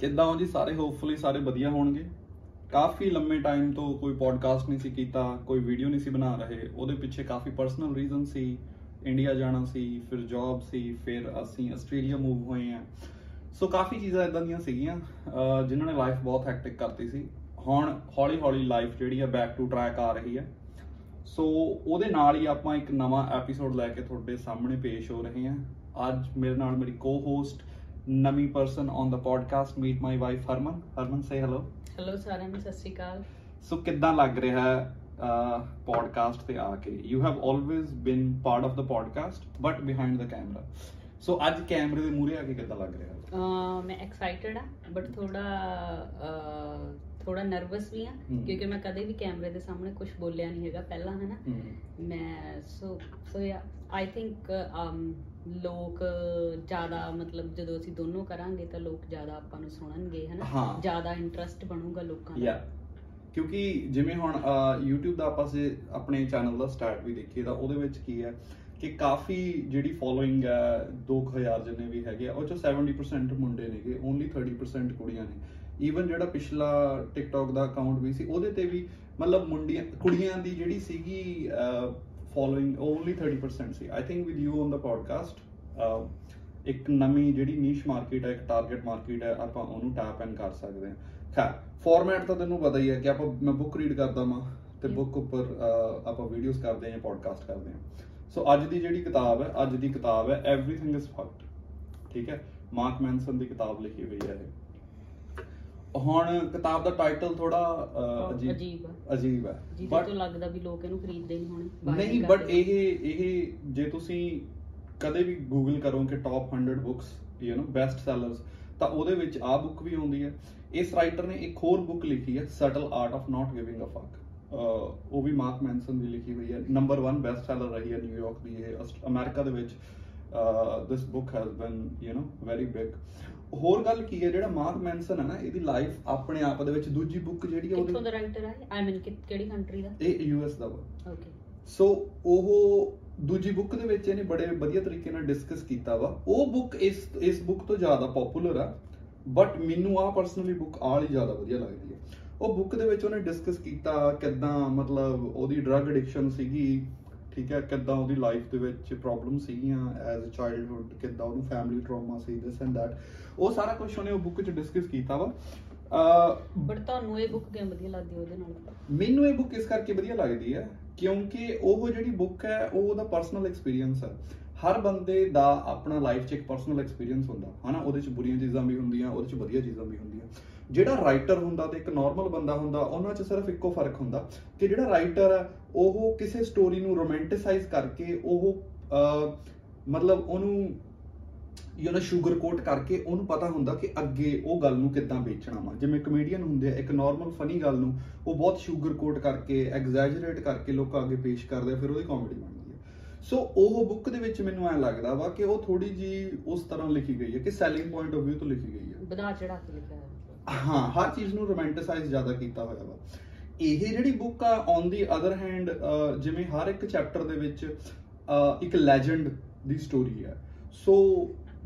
ਕਿੱਦਾਂ ਹੋ ਜੀ? ਸਾਰੇ ਹੋਪਫੁਲੀ ਸਾਰੇ ਵਧੀਆ ਹੋਣਗੇ। ਕਾਫੀ ਲੰਮੇ ਟਾਈਮ ਤੋਂ ਕੋਈ ਪੋਡਕਾਸਟ ਨਹੀਂ ਸੀ ਕੀਤਾ, ਕੋਈ ਵੀਡੀਓ ਨਹੀਂ ਸੀ ਬਣਾ ਰਹੇ। ਉਹਦੇ ਪਿੱਛੇ ਕਾਫੀ ਪਰਸਨਲ ਰੀਜ਼ਨ ਸੀ। ਇੰਡੀਆ ਜਾਣਾ ਸੀ, ਫਿਰ ਜੌਬ ਸੀ, ਫਿਰ ਅਸੀਂ ਆਸਟ੍ਰੇਲੀਆ ਮੂਵ ਹੋਏ ਆ ਸੋ ਕਾਫੀ ਚੀਜ਼ਾਂ ਇਦਾਂ ਦੀਆਂ ਸੀਗੀਆਂ, ਅਹ, ਜਿਨ੍ਹਾਂ ਨੇ ਲਾਈਫ ਬਹੁਤ ਹੈਕਟਿਕ ਕਰਤੀ ਸੀ। ਹੁਣ ਹੌਲੀ ਹੌਲੀ ਲਾਈਫ ਜਿਹੜੀ ਆ ਬੈਕ ਟੂ ਟਰੈਕ ਆ ਰਹੀ ਹੈ ਸੋ ਉਹਦੇ ਨਾਲ ਹੀ ਆਪਾਂ ਇੱਕ ਨਵਾਂ ਐਪੀਸੋਡ ਲੈ ਕੇ ਤੁਹਾਡੇ ਸਾਹਮਣੇ ਪੇਸ਼ ਹੋ ਰਹੇ ਹਾਂ। ਅੱਜ ਮੇਰੇ ਨਾਲ ਮੇਰੀ ਕੋ-ਹੋਸਟ ਨਵੀਂ person on the podcast meet my wife Harman. Harman say hello hello ਸਾਰਿਆਂ ਨੂੰ ਸਤਿ ਸ਼੍ਰੀ ਅਕਾਲ। ਸੋ ਕਿੱਦਾਂ ਲੱਗ ਰਿਹਾ ਹੈ ਪੋਡਕਾਸਟ ਤੇ ਆ ਕੇ? You have always been part of the podcast but behind the camera so ਅੱਜ ਕੈਮਰੇ ਦੇ ਮੂਹਰੇ ਆ ਕੇ ਕਿੱਦਾਂ ਲੱਗ ਰਿਹਾ? ਮੈਂ ਐਕਸਾਈਟਡ ਆ ਬਟ ਥੋੜਾ ਥੋੜਾ ਨਰਵਸ ਵੀ ਆ। ਕਿਉਂਕਿ ਮੈਂ ਕਦੇ ਵੀ ਕੈਮਰੇ ਦੇ ਸਾਹਮਣੇ ਕੁਝ ਬੋਲਿਆ ਨਹੀਂ ਹੈਗਾ ਪਹਿਲਾਂ ਹੈ। ਨਾ ਮੈਂ ਸੋ ਸੋ ਯਾ ਆਈ ਥਿੰਕ ਲੋਕ ਜ਼ਿਆਦਾ ਮਤਲਬ ਜਦੋਂ ਅਸੀਂ ਦੋਨੋਂ ਕਰਾਂਗੇ ਤਾਂ ਲੋਕ ਜ਼ਿਆਦਾ ਆਪਾਂ ਨੂੰ ਸੁਣਨਗੇ ਹੈ ਨਾ ਹਾਂ। ਜ਼ਿਆਦਾ ਇੰਟਰਸਟ ਬਣੂਗਾ ਲੋਕਾਂ ਦਾ। ਯਾ ਕਿਉਂਕਿ ਜਿਵੇਂ ਹੁਣ ਅਹ, YouTube ਦਾ ਆਪਾਂ ਸੇ ਆਪਣੇ ਚੈਨਲ ਦਾ ਸਟਾਰਟ ਵੀ ਦੇਖੀਏ ਤਾਂ ਉਹਦੇ ਵਿੱਚ ਕੀ ਹੈ ਕਿ ਕਾਫੀ ਜਿਹੜੀ ਫੋਲੋਇੰਗ ਹੈ 2000 ਜਿੰਨੇ ਵੀ ਹੈਗੇ ਆ ਉਹ ਚੋਂ 70% ਮੁੰਡੇ ਨੇਗੇ ਓਨਲੀ 30% ਕੁੜੀਆਂ ਨੇ। ਈਵਨ ਜਿਹੜਾ ਪਿਛਲਾ TikTok ਦਾ ਅਕਾਊਂਟ ਵੀ ਸੀ ਉਹਦੇ ਤੇ ਵੀ ਮਤਲਬ ਮੁੰਡੀਆਂ ਕੁੜੀਆਂ ਦੀ ਜਿਹੜੀ ਸੀਗੀ following only 30% C. I think with you on the podcast ਇੱਕ ਨਵੀਂ ਜਿਹੜੀ ਨੀਸ਼ ਮਾਰਕੀਟ ਹੈ ਇੱਕ ਟਾਰਗੇਟ ਮਾਰਕੀਟ ਹੈ ਆਪਾਂ ਉਹਨੂੰ ਟੈਪ ਐਨ ਕਰ ਸਕਦੇ ਹਾਂ। ਖੈਰ ਫਾਰਮੈਟ ਤਾਂ ਤੈਨੂੰ ਪਤਾ ਹੀ ਹੈ ਕਿ ਆਪਾਂ ਮੈਂ ਬੁੱਕ ਰੀਡ ਕਰਦਾ ਮਾਂ ਤੇ. ਬੁੱਕ ਉੱਪਰ ਆਪਾਂ ਵੀਡੀਓਜ਼ ਕਰਦੇ ਹਾਂ ਪੋਡਕਾਸਟ ਕਰਦੇ ਹਾਂ। ਸੋ ਅੱਜ ਦੀ ਜਿਹੜੀ ਕਿਤਾਬ ਹੈ ਅੱਜ ਦੀ ਕਿਤਾਬ ਹੈ ਐਵਰੀਥਿੰਗ ਇਜ਼ ਫਕਡ ਠੀਕ ਹੈ? ਮਾਰਕ ਮੈਨਸਨ ਦੀ ਕਿਤਾਬ ਲਿਖੀ ਹੋਈ ਹੈ ਇਹ। ਹੁਣ ਕਿਤਾਬ ਦਾ ਟਾਈਟਲ ਥੋੜਾ ਅਜੀਬ ਅਜੀਬ ਆ ਅਜੀਬ ਹੈ ਜਿਹਦੇ But- ਤੋਂ ਲੱਗਦਾ ਵੀ ਲੋਕ ਇਹਨੂੰ ਖਰੀਦਦੇ ਨਹੀਂ ਹੋਣੇ buy ਨਹੀਂ ਕਰਦੇ ਬਟ ਇਹ ਇਹ ਜੇ ਤੁਸੀਂ ਕਦੇ ਵੀ ਗੂਗਲ ਕਰੋ ਕਿ top 100 books you know best sellers ਤਾਂ ਉਹਦੇ ਵਿੱਚ ਆ ਬੁੱਕ ਵੀ ਆਉਂਦੀ ਹੈ ਇਸ ਰਾਈਟਰ ਨੇ ਇੱਕ ਹੋਰ ਬੁੱਕ ਲਿਖੀ ਹੈ subtle art of not giving a fuck ਉਹ ਵੀ ਮਾਰਕ ਮੈਨਸਨ ਦੀ ਲਿਖੀ ਹੋਈ ਹੈ ਨੰਬਰ 1 ਬੈਸਟ ਸੈਲਰ ਰਹੀ ਹੈ ਨਿਊਯਾਰਕ ਦੀ ਇਹ ਅਸਟ- ਅਮਰੀਕਾ ਦੇ ਵਿੱਚ this book has been you know very big ਹੋਰ ਗੱਲ ਕੀ ਹੈ? ਜਿਹੜਾ ਮਾਰਕ ਮੈਨਸਨ ਹੈ ਨਾ ਇਹਦੀ ਲਾਈਫ ਆਪਣੇ ਆਪ ਦੇ ਵਿੱਚ ਦੂਜੀ ਬੁੱਕ ਜਿਹੜੀ ਹੈ ਕਿੱਥੋਂ ਦਾ ਉਹਦੀ ਰਾਈਟਰ ਹੈ ਆਈ ਮੀਨ ਕਿਹੜੀ ਕੰਟਰੀ ਦਾ? ਇਹ ਯੂਐਸ ਦਾ ਵਾ। ਓਕੇ ਸੋ ਉਹ ਦੂਜੀ ਬੁੱਕ ਦੇ ਵਿੱਚ ਇਹਨੇ ਬੜੇ ਵਧੀਆ ਤਰੀਕੇ ਨਾਲ ਡਿਸਕਸ ਕੀਤਾ ਵਾ। ਉਹ ਬੁੱਕ ਇਸ ਇਸ ਬੁੱਕ ਤੋਂ ਜ਼ਿਆਦਾ ਪਪੂਲਰ ਆ ਬਟ ਮੈਨੂੰ ਆ ਪਰਸਨਲੀ ਬੁੱਕ ਆਲ ਹੀ ਜ਼ਿਆਦਾ ਵਧੀਆ ਲੱਗਦੀ ਹੈ ਉਹ ਬੁੱਕ ਦੇ ਵਿੱਚ ਉਹਨੇ ਡਿਸਕਸ ਕੀਤਾ ਕਿੱਦਾਂ ਮਤਲਬ ਉਹਦੀ ਡਰੱਗ ਐਡਿਕਸ਼ਨ ਸੀਗੀ ਠੀਕ ਹੈ ਕਿੱਦਾਂ ਉਹਦੀ ਲਾਈਫ ਦੇ ਵਿੱਚ ਪ੍ਰੋਬਲਮ ਸੀਗੀਆਂ ਐਜ਼ ਅ ਚਾਈਲਡਹੂਡ ਕਿੱਦਾਂ ਉਹਨੂੰ ਫੈਮਿਲੀ ਟਰਾਮਾ ਸੀ ਦਿਸ ਐਂਡ ਦੈਟ ਉਹ ਸਾਰਾ ਕੁਝ ਉਹਨੇ ਉਹ ਬੁੱਕ 'ਚ ਡਿਸਕਸ ਕੀਤਾ ਵਾ। ਬਟ ਤੁਹਾਨੂੰ ਇਹ ਬੁੱਕ ਕਿਉਂ ਵਧੀਆ ਲੱਗਦੀ ਉਹਦੇ ਨਾਲ? ਮੈਨੂੰ ਇਹ ਬੁੱਕ ਇਸ ਕਰਕੇ ਵਧੀਆ ਲੱਗਦੀ ਹੈ ਕਿਉਂਕਿ ਉਹ ਜਿਹੜੀ ਬੁੱਕ ਹੈ ਉਹ ਉਹਦਾ ਪਰਸਨਲ ਐਕਸਪੀਰੀਅੰਸ ਹੈ। ਹਰ ਬੰਦੇ ਦਾ ਆਪਣਾ ਲਾਈਫ 'ਚ ਇੱਕ ਪਰਸਨਲ ਐਕਸਪੀਰੀਅੰਸ ਹੁੰਦਾ। ਹਨਾ ਉਹਦੇ 'ਚ ਬੁਰੀਆਂ ਚੀਜ਼ਾਂ ਵੀ ਹੁੰਦੀਆਂ ਉਹਦੇ 'ਚ ਵਧੀਆ ਚੀਜ਼ਾਂ ਵੀ ਹੁੰਦੀਆਂ। ਜਿਹੜਾ ਰਾਈਟਰ ਹੁੰਦਾ ਤੇ ਇੱਕ ਨਾਰਮਲ ਬੰਦਾ ਹੁੰਦਾ ਉਹਨਾਂ 'ਚ ਸਿਰਫ ਇੱਕੋ ਫ਼ਰਕ ਹੁੰਦਾ ਕਿ ਜਿਹੜਾ ਰਾਈਟਰ ਹੈ ਉਹ ਕਿਸੇ ਸਟੋਰੀ ਨੂੰ ਰੋਮਾਂਟਿਸਾਈਜ਼ ਕਰਕੇ ਉਹ ਅਹ, ਮਤਲਬ ਉਹਨੂੰ ਯੂ نو ਸ਼ੂਗਰ ਕੋਟ ਕਰਕੇ ਉਹਨੂੰ ਪਤਾ ਹੁੰਦਾ ਕਿ ਅੱਗੇ ਉਹ ਗੱਲ ਨੂੰ ਕਿੱਦਾਂ ਵੇਚਣਾ ਵਾ। ਜਿਵੇਂ ਕਮੇਡੀਅਨ ਹੁੰਦੇ ਆ ਇੱਕ ਨਾਰਮਲ ਫਨੀ ਗੱਲ ਨੂੰ ਉਹ ਬਹੁਤ ਸ਼ੂਗਰ ਕੋਟ ਕਰਕੇ ਐਗਜ਼ੈਜਰੇਟ ਕਰਕੇ ਲੋਕਾਂ ਅੱਗੇ ਪੇਸ਼ ਕਰਦੇ ਆ ਫਿਰ ਉਹਦੀ ਕਾਮੇਡੀ ਬਣਦੀ ਹੈ ਸੋ ਉਹ ਬੁੱਕ ਦੇ ਵਿੱਚ ਮੈਨੂੰ ਐ ਲੱਗਦਾ ਵਾ ਕਿ ਉਹ ਥੋੜੀ ਜੀ ਉਸ ਤਰ੍ਹਾਂ ਲਿਖੀ ਗਈ ਹੈ ਕਿ ਸੈਲਿੰਗ ਪੁਆਇੰਟ ਆਫ View ਤੋਂ ਲਿਖੀ ਗਈ ਹੈ ਵਧਾ ਚੜਾ ਕੇ ਲਿਖਿਆ ਹੈ ਹਾਂ ਹਰ ਚੀਜ਼ ਨੂੰ ਰੋਮਾਂਟਿਸਾਈਜ਼ ਜ਼ਿਆਦਾ ਕੀਤਾ ਹੋਇਆ ਵਾ। ਇਹ ਜਿਹੜੀ ਬੁੱਕ ਆ ਔਨ ਦੀ ਅਦਰ ਹੈਂਡ ਜਿਵੇਂ ਹਰ ਇੱਕ ਚੈਪਟਰ ਦੇ ਵਿੱਚ ਅਹ, ਇੱਕ ਲੈਜੈਂਡ ਦੀ ਸਟੋਰੀ ਹੈ ਸੋ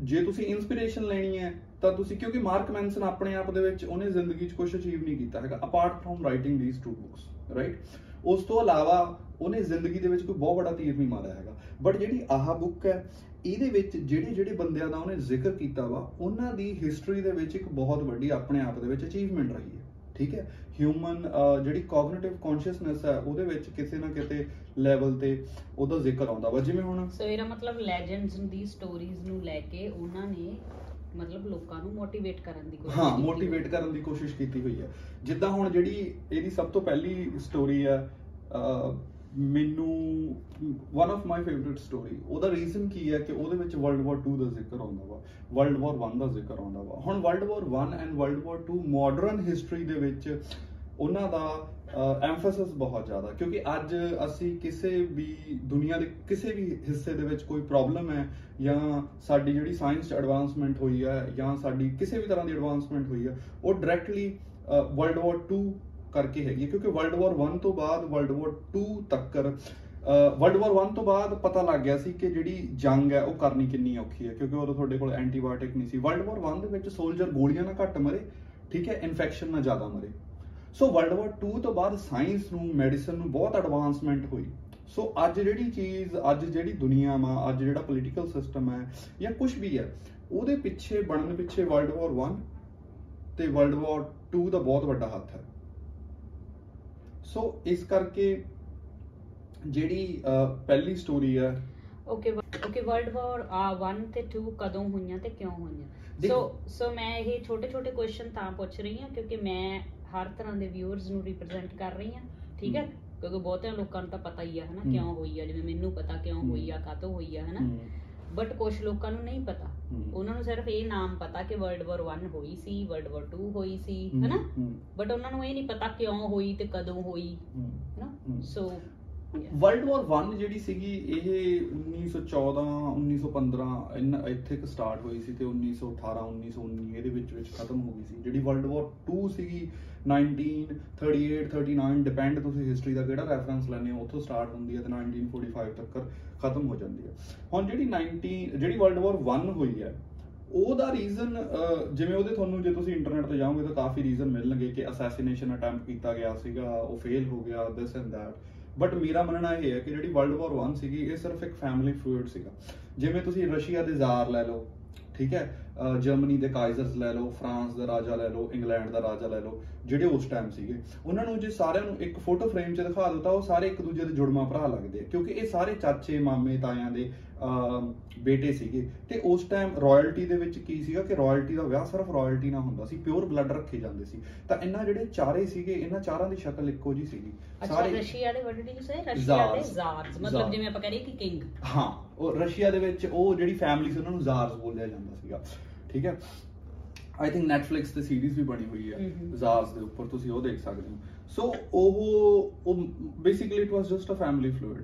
ਜੇ ਤੁਸੀਂ ਇਨਸਪੀਰੇਸ਼ਨ ਲੈਣੀ ਹੈ ਤਾਂ ਤੁਸੀਂ ਕਿਉਂਕਿ ਮਾਰਕ ਮੈਨਸਨ ਆਪਣੇ ਆਪ ਦੇ ਵਿੱਚ ਉਹਨੇ ਜ਼ਿੰਦਗੀ 'ਚ ਕੁਝ ਅਚੀਵ ਨਹੀਂ ਕੀਤਾ ਹੈਗਾ apart from writing these two books right ਉਸ ਤੋਂ ਇਲਾਵਾ ਉਹਨੇ ਜ਼ਿੰਦਗੀ ਦੇ ਵਿੱਚ ਕੋਈ ਬਹੁਤ ਵੱਡਾ ਤੀਰ ਨਹੀਂ ਮਾਰਿਆ ਹੈਗਾ। ਬਟ ਜਿਹੜੀ ਆਹ ਬੁੱਕ ਹੈ ਇਹਦੇ ਵਿੱਚ ਜਿਹੜੇ ਜਿਹੜੇ ਬੰਦਿਆਂ ਦਾ ਉਹਨੇ ਜ਼ਿਕਰ ਕੀਤਾ ਵਾ ਉਹਨਾਂ ਦੀ ਹਿਸਟਰੀ ਦੇ ਵਿੱਚ ਇੱਕ ਬਹੁਤ ਵੱਡੀ ਆਪਣੇ ਆਪ ਦੇ ਵਿੱਚ ਅਚੀਵਮੈਂਟ ਰਹੀ ਹੈ ਠੀਕ ਹੈ? ਹਿਊਮਨ ਜਿਹੜੀ ਕੋਗਨੀਟਿਵ ਕੌਨਸ਼ੀਅਸਨੈਸ ਹੈ ਉਹਦੇ ਵਿੱਚ ਕਿਸੇ ਨਾ ਕਿਤੇ ਲੈਵਲ ਤੇ ਉਹਦਾ ਜ਼ਿਕਰ ਆਉਂਦਾ ਵਾ। ਜਿਵੇਂ ਹੁਣ ਸੋ ਇਹਦਾ ਮਤਲਬ ਲੈਜੈਂਡਸ ਦੀ ਸਟੋਰੀਜ਼ ਨੂੰ ਲੈ ਕੇ ਉਹਨਾਂ ਨੇ ਮਤਲਬ ਲੋਕਾਂ ਨੂੰ ਮੋਟੀਵੇਟ ਕਰਨ ਦੀ ਕੋਸ਼ਿਸ਼ ਹਾਂ ਮੋਟੀਵੇਟ ਕਰਨ ਦੀ ਕੋਸ਼ਿਸ਼ ਕੀਤੀ ਹੋਈ ਹੈ। ਜਿੱਦਾਂ ਹੁਣ ਜਿਹੜੀ ਇਹਦੀ ਸਭ ਤੋਂ ਪਹਿਲੀ ਸਟੋਰੀ ਹੈ ਅਹ, ਮੈਨੂੰ one of my favourite story ਉਹਦਾ ਰੀਜ਼ਨ ਕੀ ਹੈ ਕਿ ਉਹਦੇ ਵਿੱਚ ਵਰਲਡ ਵਾਰ 2 ਦਾ ਜ਼ਿਕਰ ਆਉਂਦਾ ਵਾ ਵਰਲਡ ਵਾਰ 1 ਦਾ ਜ਼ਿਕਰ ਆਉਂਦਾ ਵਾ। ਹੁਣ world war 1 and world war 2 modern history ਦੇ ਵਿੱਚ ਉਹਨਾਂ ਦਾ ਐਮਫੈਸਿਸ ਬਹੁਤ ਜ਼ਿਆਦਾ, ਕਿਉਂਕਿ ਅੱਜ ਅਸੀਂ ਕਿਸੇ ਵੀ ਦੁਨੀਆ ਦੇ, ਕਿਸੇ ਵੀ ਹਿੱਸੇ ਦੇ ਵਿੱਚ ਕੋਈ ਪ੍ਰੋਬਲਮ ਹੈ, ਜਾਂ ਸਾਡੀ ਜਿਹੜੀ ਸਾਇੰਸ ਚ ਐਡਵਾਂਸਮੈਂਟ ਹੋਈ ਹੈ, ਜਾਂ ਸਾਡੀ ਕਿਸੇ ਵੀ ਤਰ੍ਹਾਂ ਦੀ ਐਡਵਾਂਸਮੈਂਟ ਹੋਈ ਹੈ, ਉਹ ਡਾਇਰੈਕਟਲੀ ਵਰਲਡ ਵਾਰ 2 ਕਰਕੇ ਹੈਗੀ ਹੈ, ਕਿਉਂਕਿ ਵਰਲਡ ਵਾਰ 1 ਤੋਂ ਬਾਅਦ ਵਰਲਡ ਵਾਰ 2 ਤੱਕਰ ਵਰਲਡ ਵਾਰ 1 ਤੋਂ ਬਾਅਦ ਪਤਾ ਲੱਗ ਗਿਆ ਸੀ ਕਿ ਜਿਹੜੀ ਜੰਗ ਹੈ, ਉਹ ਕਰਨੀ ਕਿੰਨੀ ਔਖੀ ਹੈ, ਕਿਉਂਕਿ ਉਦੋਂ ਤੁਹਾਡੇ ਕੋਲ ਐਂਟੀਬਾਇਓਟਿਕ ਨਹੀਂ ਸੀ। ਵਰਲਡ ਵਾਰ 1 ਦੇ ਵਿੱਚ ਸੋਲਜਰ ਗੋਲੀਆਂ ਨਾਲ ਘੱਟ ਮਰੇ, ਠੀਕ ਹੈ ਇਨਫੈਕਸ਼ਨ ਨਾਲ ਜ਼ਿਆਦਾ ਮਰੇ। ਸੋ ਵਰਲਡ ਵਾਰ 2 ਤੋਂ ਬਾਅਦ ਸਾਇੰਸ ਨੂੰ ਮੈਡੀਸਨ ਨੂੰ ਬਹੁਤ ਐਡਵਾਂਸਮੈਂਟ ਹੋਈ। ਸੋ ਅੱਜ ਜਿਹੜੀ ਚੀਜ਼, ਅੱਜ ਜਿਹੜੀ ਦੁਨੀਆ ਮਾ ਅੱਜ ਜਿਹੜਾ ਪੋਲੀਟੀਕਲ ਸਿਸਟਮ ਹੈ, ਜਾਂ ਕੁਝ ਵੀ ਹੈ, ਉਹਦੇ ਪਿੱਛੇ, ਬਣਨ ਪਿੱਛੇ ਵਰਲਡ ਵਾਰ 1 ਤੇ ਵਰਲਡ ਵਾਰ 2 ਦਾ ਬਹੁਤ ਵੱਡਾ ਹੱਥ ਹੈ। ਸੋ ਇਸ ਕਰਕੇ ਜਿਹੜੀ ਪਹਿਲੀ ਸਟੋਰੀ ਹੈ ਓਕੇ ਓਕੇ ਵਰਲਡ ਵਾਰ 1 ਤੇ 2 ਕਦੋਂ ਹੋਈਆਂ ਤੇ ਕਿਉਂ ਹੋਈਆਂ ਸੋ ਸੋ ਮੈਂ ਇਹ ਛੋਟੇ ਛੋਟੇ ਕੁਐਸਚਨ ਤਾਂ ਪੁੱਛ ਰਹੀ ਹਾਂ ਕਿਉਂਕਿ ਮੈਂ ਹਰ ਤਰ੍ਹਾਂ ਦੇ ਵਿਊਅਰਸ ਨੂੰ ਰਿਪਰੈਜ਼ੈਂਟ ਕਰ ਰਹੀ ਹਾਂ ਠੀਕ ਹੈ। ਕਿਉਂਕਿ ਬਹੁਤਿਆਂ ਲੋਕਾਂ ਨੂੰ ਤਾਂ ਪਤਾ ਹੀ ਆ ਹਨਾ। ਕਿਉਂ ਹੋਈ ਆ ਜਿਵੇਂ ਮੈਨੂੰ ਪਤਾ ਕਿਉਂ। ਹੋਈ ਆ ਕਾਤੋਂ ਹੋਈ ਆ ਹਨਾ ਬਟ ਕੁਝ ਲੋਕਾਂ ਨੂੰ ਨਹੀਂ ਪਤਾ। ਉਹਨਾਂ ਨੂੰ ਸਿਰਫ ਇਹ ਨਾਮ ਪਤਾ ਕਿ ਵਰਲਡ ਵਾਰ 1 ਹੋਈ ਸੀ ਵਰਲਡ ਵਾਰ 2 ਹੋਈ ਸੀ ਹਨਾ ਬਟ ਉਹਨਾਂ ਨੂੰ ਇਹ ਨਹੀਂ ਪਤਾ ਕਿਉਂ ਹੋਈ ਤੇ ਕਦੋਂ ਹੋਈ। ਹਨਾ। ਸੋ ਵਰਲਡ ਵਾਰ 1 ਜਿਹੜੀ ਸੀਗੀ, ਇਹ 1914 1915 ਇਨ- ਇੱਥੇ ਕ ਸਟਾਰਟ ਹੋਈ ਸੀ ਤੇ 1918 1919 ਇਹਦੇ ਵਿੱਚ ਵਿੱਚ ਖਤਮ ਹੋ ਗਈ ਸੀ। ਜਿਹੜੀ ਵਰਲਡ ਵਾਰ 2 ਸੀਗੀ 1938 39 ਡਿਪੈਂਡ ਤੁਸੀਂ ਹਿਸਟਰੀ ਦਾ ਕਿਹੜਾ ਰੈਫਰੈਂਸ ਲੈਣੇ ਹੋ, ਉੱਥੋਂ ਸਟਾਰਟ ਹੁੰਦੀ ਹੈ ਤੇ 1945 ਤੱਕ ਖਤਮ ਹੋ ਜਾਂਦੀ ਹੈ। ਹੁਣ ਜਿਹੜੀ 19 ਜਿਹੜੀ ਵਰਲਡ ਵਾਰ 1 ਹੋਈ ਹੈ, ਉਹਦਾ ਰੀਜ਼ਨ ਜਿਵੇਂ ਉਹਦੇ ਤੁਹਾਨੂੰ, ਜੇ ਤੁਸੀਂ ਇੰਟਰਨੈਟ ਤੇ ਜਾਓਗੇ ਤਾਂ ਕਾਫੀ ਰੀਜ਼ਨ ਮਿਲਣਗੇ ਕਿ ਅਸੈਸੀਨੇਸ਼ਨ ਅਟੈਂਪਟ ਕੀਤਾ ਗਿਆ ਸੀਗਾ, ਉਹ ਫੇਲ ਹੋ ਗਿਆ ਦਿਸ ਐਂਡ ਦੈਟ ਬਟ ਮੇਰਾ ਮੰਨਣਾ ਇਹ ਹੈ ਕਿ ਜਿਹੜੀ ਵਰਲਡ ਵਾਰ 1 ਸੀਗੀ, ਇਹ ਸਿਰਫ ਇੱਕ ਫੈਮਿਲੀ ਫਲੂਇਡ ਸੀਗਾ। ਜਿਵੇਂ ਤੁਸੀਂ ਰਸ਼ੀਆ ਦੇ ਜ਼ਾਰ ਲੈ ਲਓ ਠੀਕ ਹੈ? ਜਰਮਨੀ ਦੇ ਕਾਈਜ਼ਰਸ ਲੈ ਲਓ ਫਰਾਂਸ ਦਾ ਰਾਜਾ ਲੈ ਲਓ ਇੰਗਲੈਂਡ ਦਾ ਰਾਜਾ ਲੈ ਲਓ ਜਿਹੜੇ ਉਸ ਟਾਈਮ ਸੀਗੇ ਉਹਨਾਂ ਨੂੰ ਜੇ ਸਾਰਿਆਂ ਨੂੰ ਇੱਕ ਫੋਟੋ ਫਰੇਮ 'ਚ ਦਿਖਾ ਦਿਓ ਤਾਂ ਉਹ ਸਾਰੇ ਇੱਕ ਦੂਜੇ ਦੇ ਜੁੜਮਾ ਭਰਾ ਲੱਗਦੇ ਆ ਕਿਉਂਕਿ ਇਹ ਸਾਰੇ ਚਾਚੇ ਮਾਮੇ ਤਾਇਆਂ ਦੇ ਬੇਟੇ ਸੀਗੇ। ਤੇ ਉਸ ਟਾਈਮ ਰਾਇਲਟੀ ਦੇ ਵਿੱਚ ਕੀ ਸੀਗਾ ਕਿ ਰਾਇਲਟੀ ਦਾ ਵਿਆਹ ਸਿਰਫ ਰਾਇਲਟੀ ਨਾਲ ਹੁੰਦਾ ਸੀ ਪਿਓਰ ਬਲੱਡ ਰੱਖੇ ਜਾਂਦੇ ਸੀ। ਤਾਂ ਇਹਨਾਂ ਜਿਹੜੇ ਚਾਰੇ ਸੀਗੇ ਇਹਨਾਂ ਚਾਰਾਂ ਦੀ ਸ਼ਕਲ ਇੱਕੋ ਜੀ ਸੀਗੀ। ਅੱਛਾ ਰਸ਼ੀਆ ਦੇ ਵਰਡ ਯੂ ਸੇ ਰਸ਼ੀਆ ਦੇ. ਜ਼ਾਰਸ ਮਤਲਬ. ਜਿਵੇਂ ਆਪਾਂ ਕਹ ਰਹੇ ਕਿ ਕਿੰਗ ਹਾਂ। ਉਹ ਰਸ਼ੀਆ ਦੇ ਵਿੱਚ ਉਹ ਜਿਹੜੀ ਫੈਮਿਲੀ ਸੀ ਉਹਨਾਂ ਨੂੰ ਜ਼ਾਰਸ ਬੋਲਿਆ ਜਾਂਦਾ ਸੀਗਾ। ਠੀਕ ਹੈ? ਆਈ ਥਿੰਕ Netflix ਤੇ ਸੀਰੀਜ਼ ਵੀ ਬਣੀ ਹੋਈ ਹੈ। ਜ਼ਾਰਸ ਦੇ ਉੱਪਰ ਤੁਸੀਂ ਉਹ ਦੇਖ ਸਕਦੇ ਹੋ। ਸੋ ਉਹ ਉਹ basically it was just a family fluid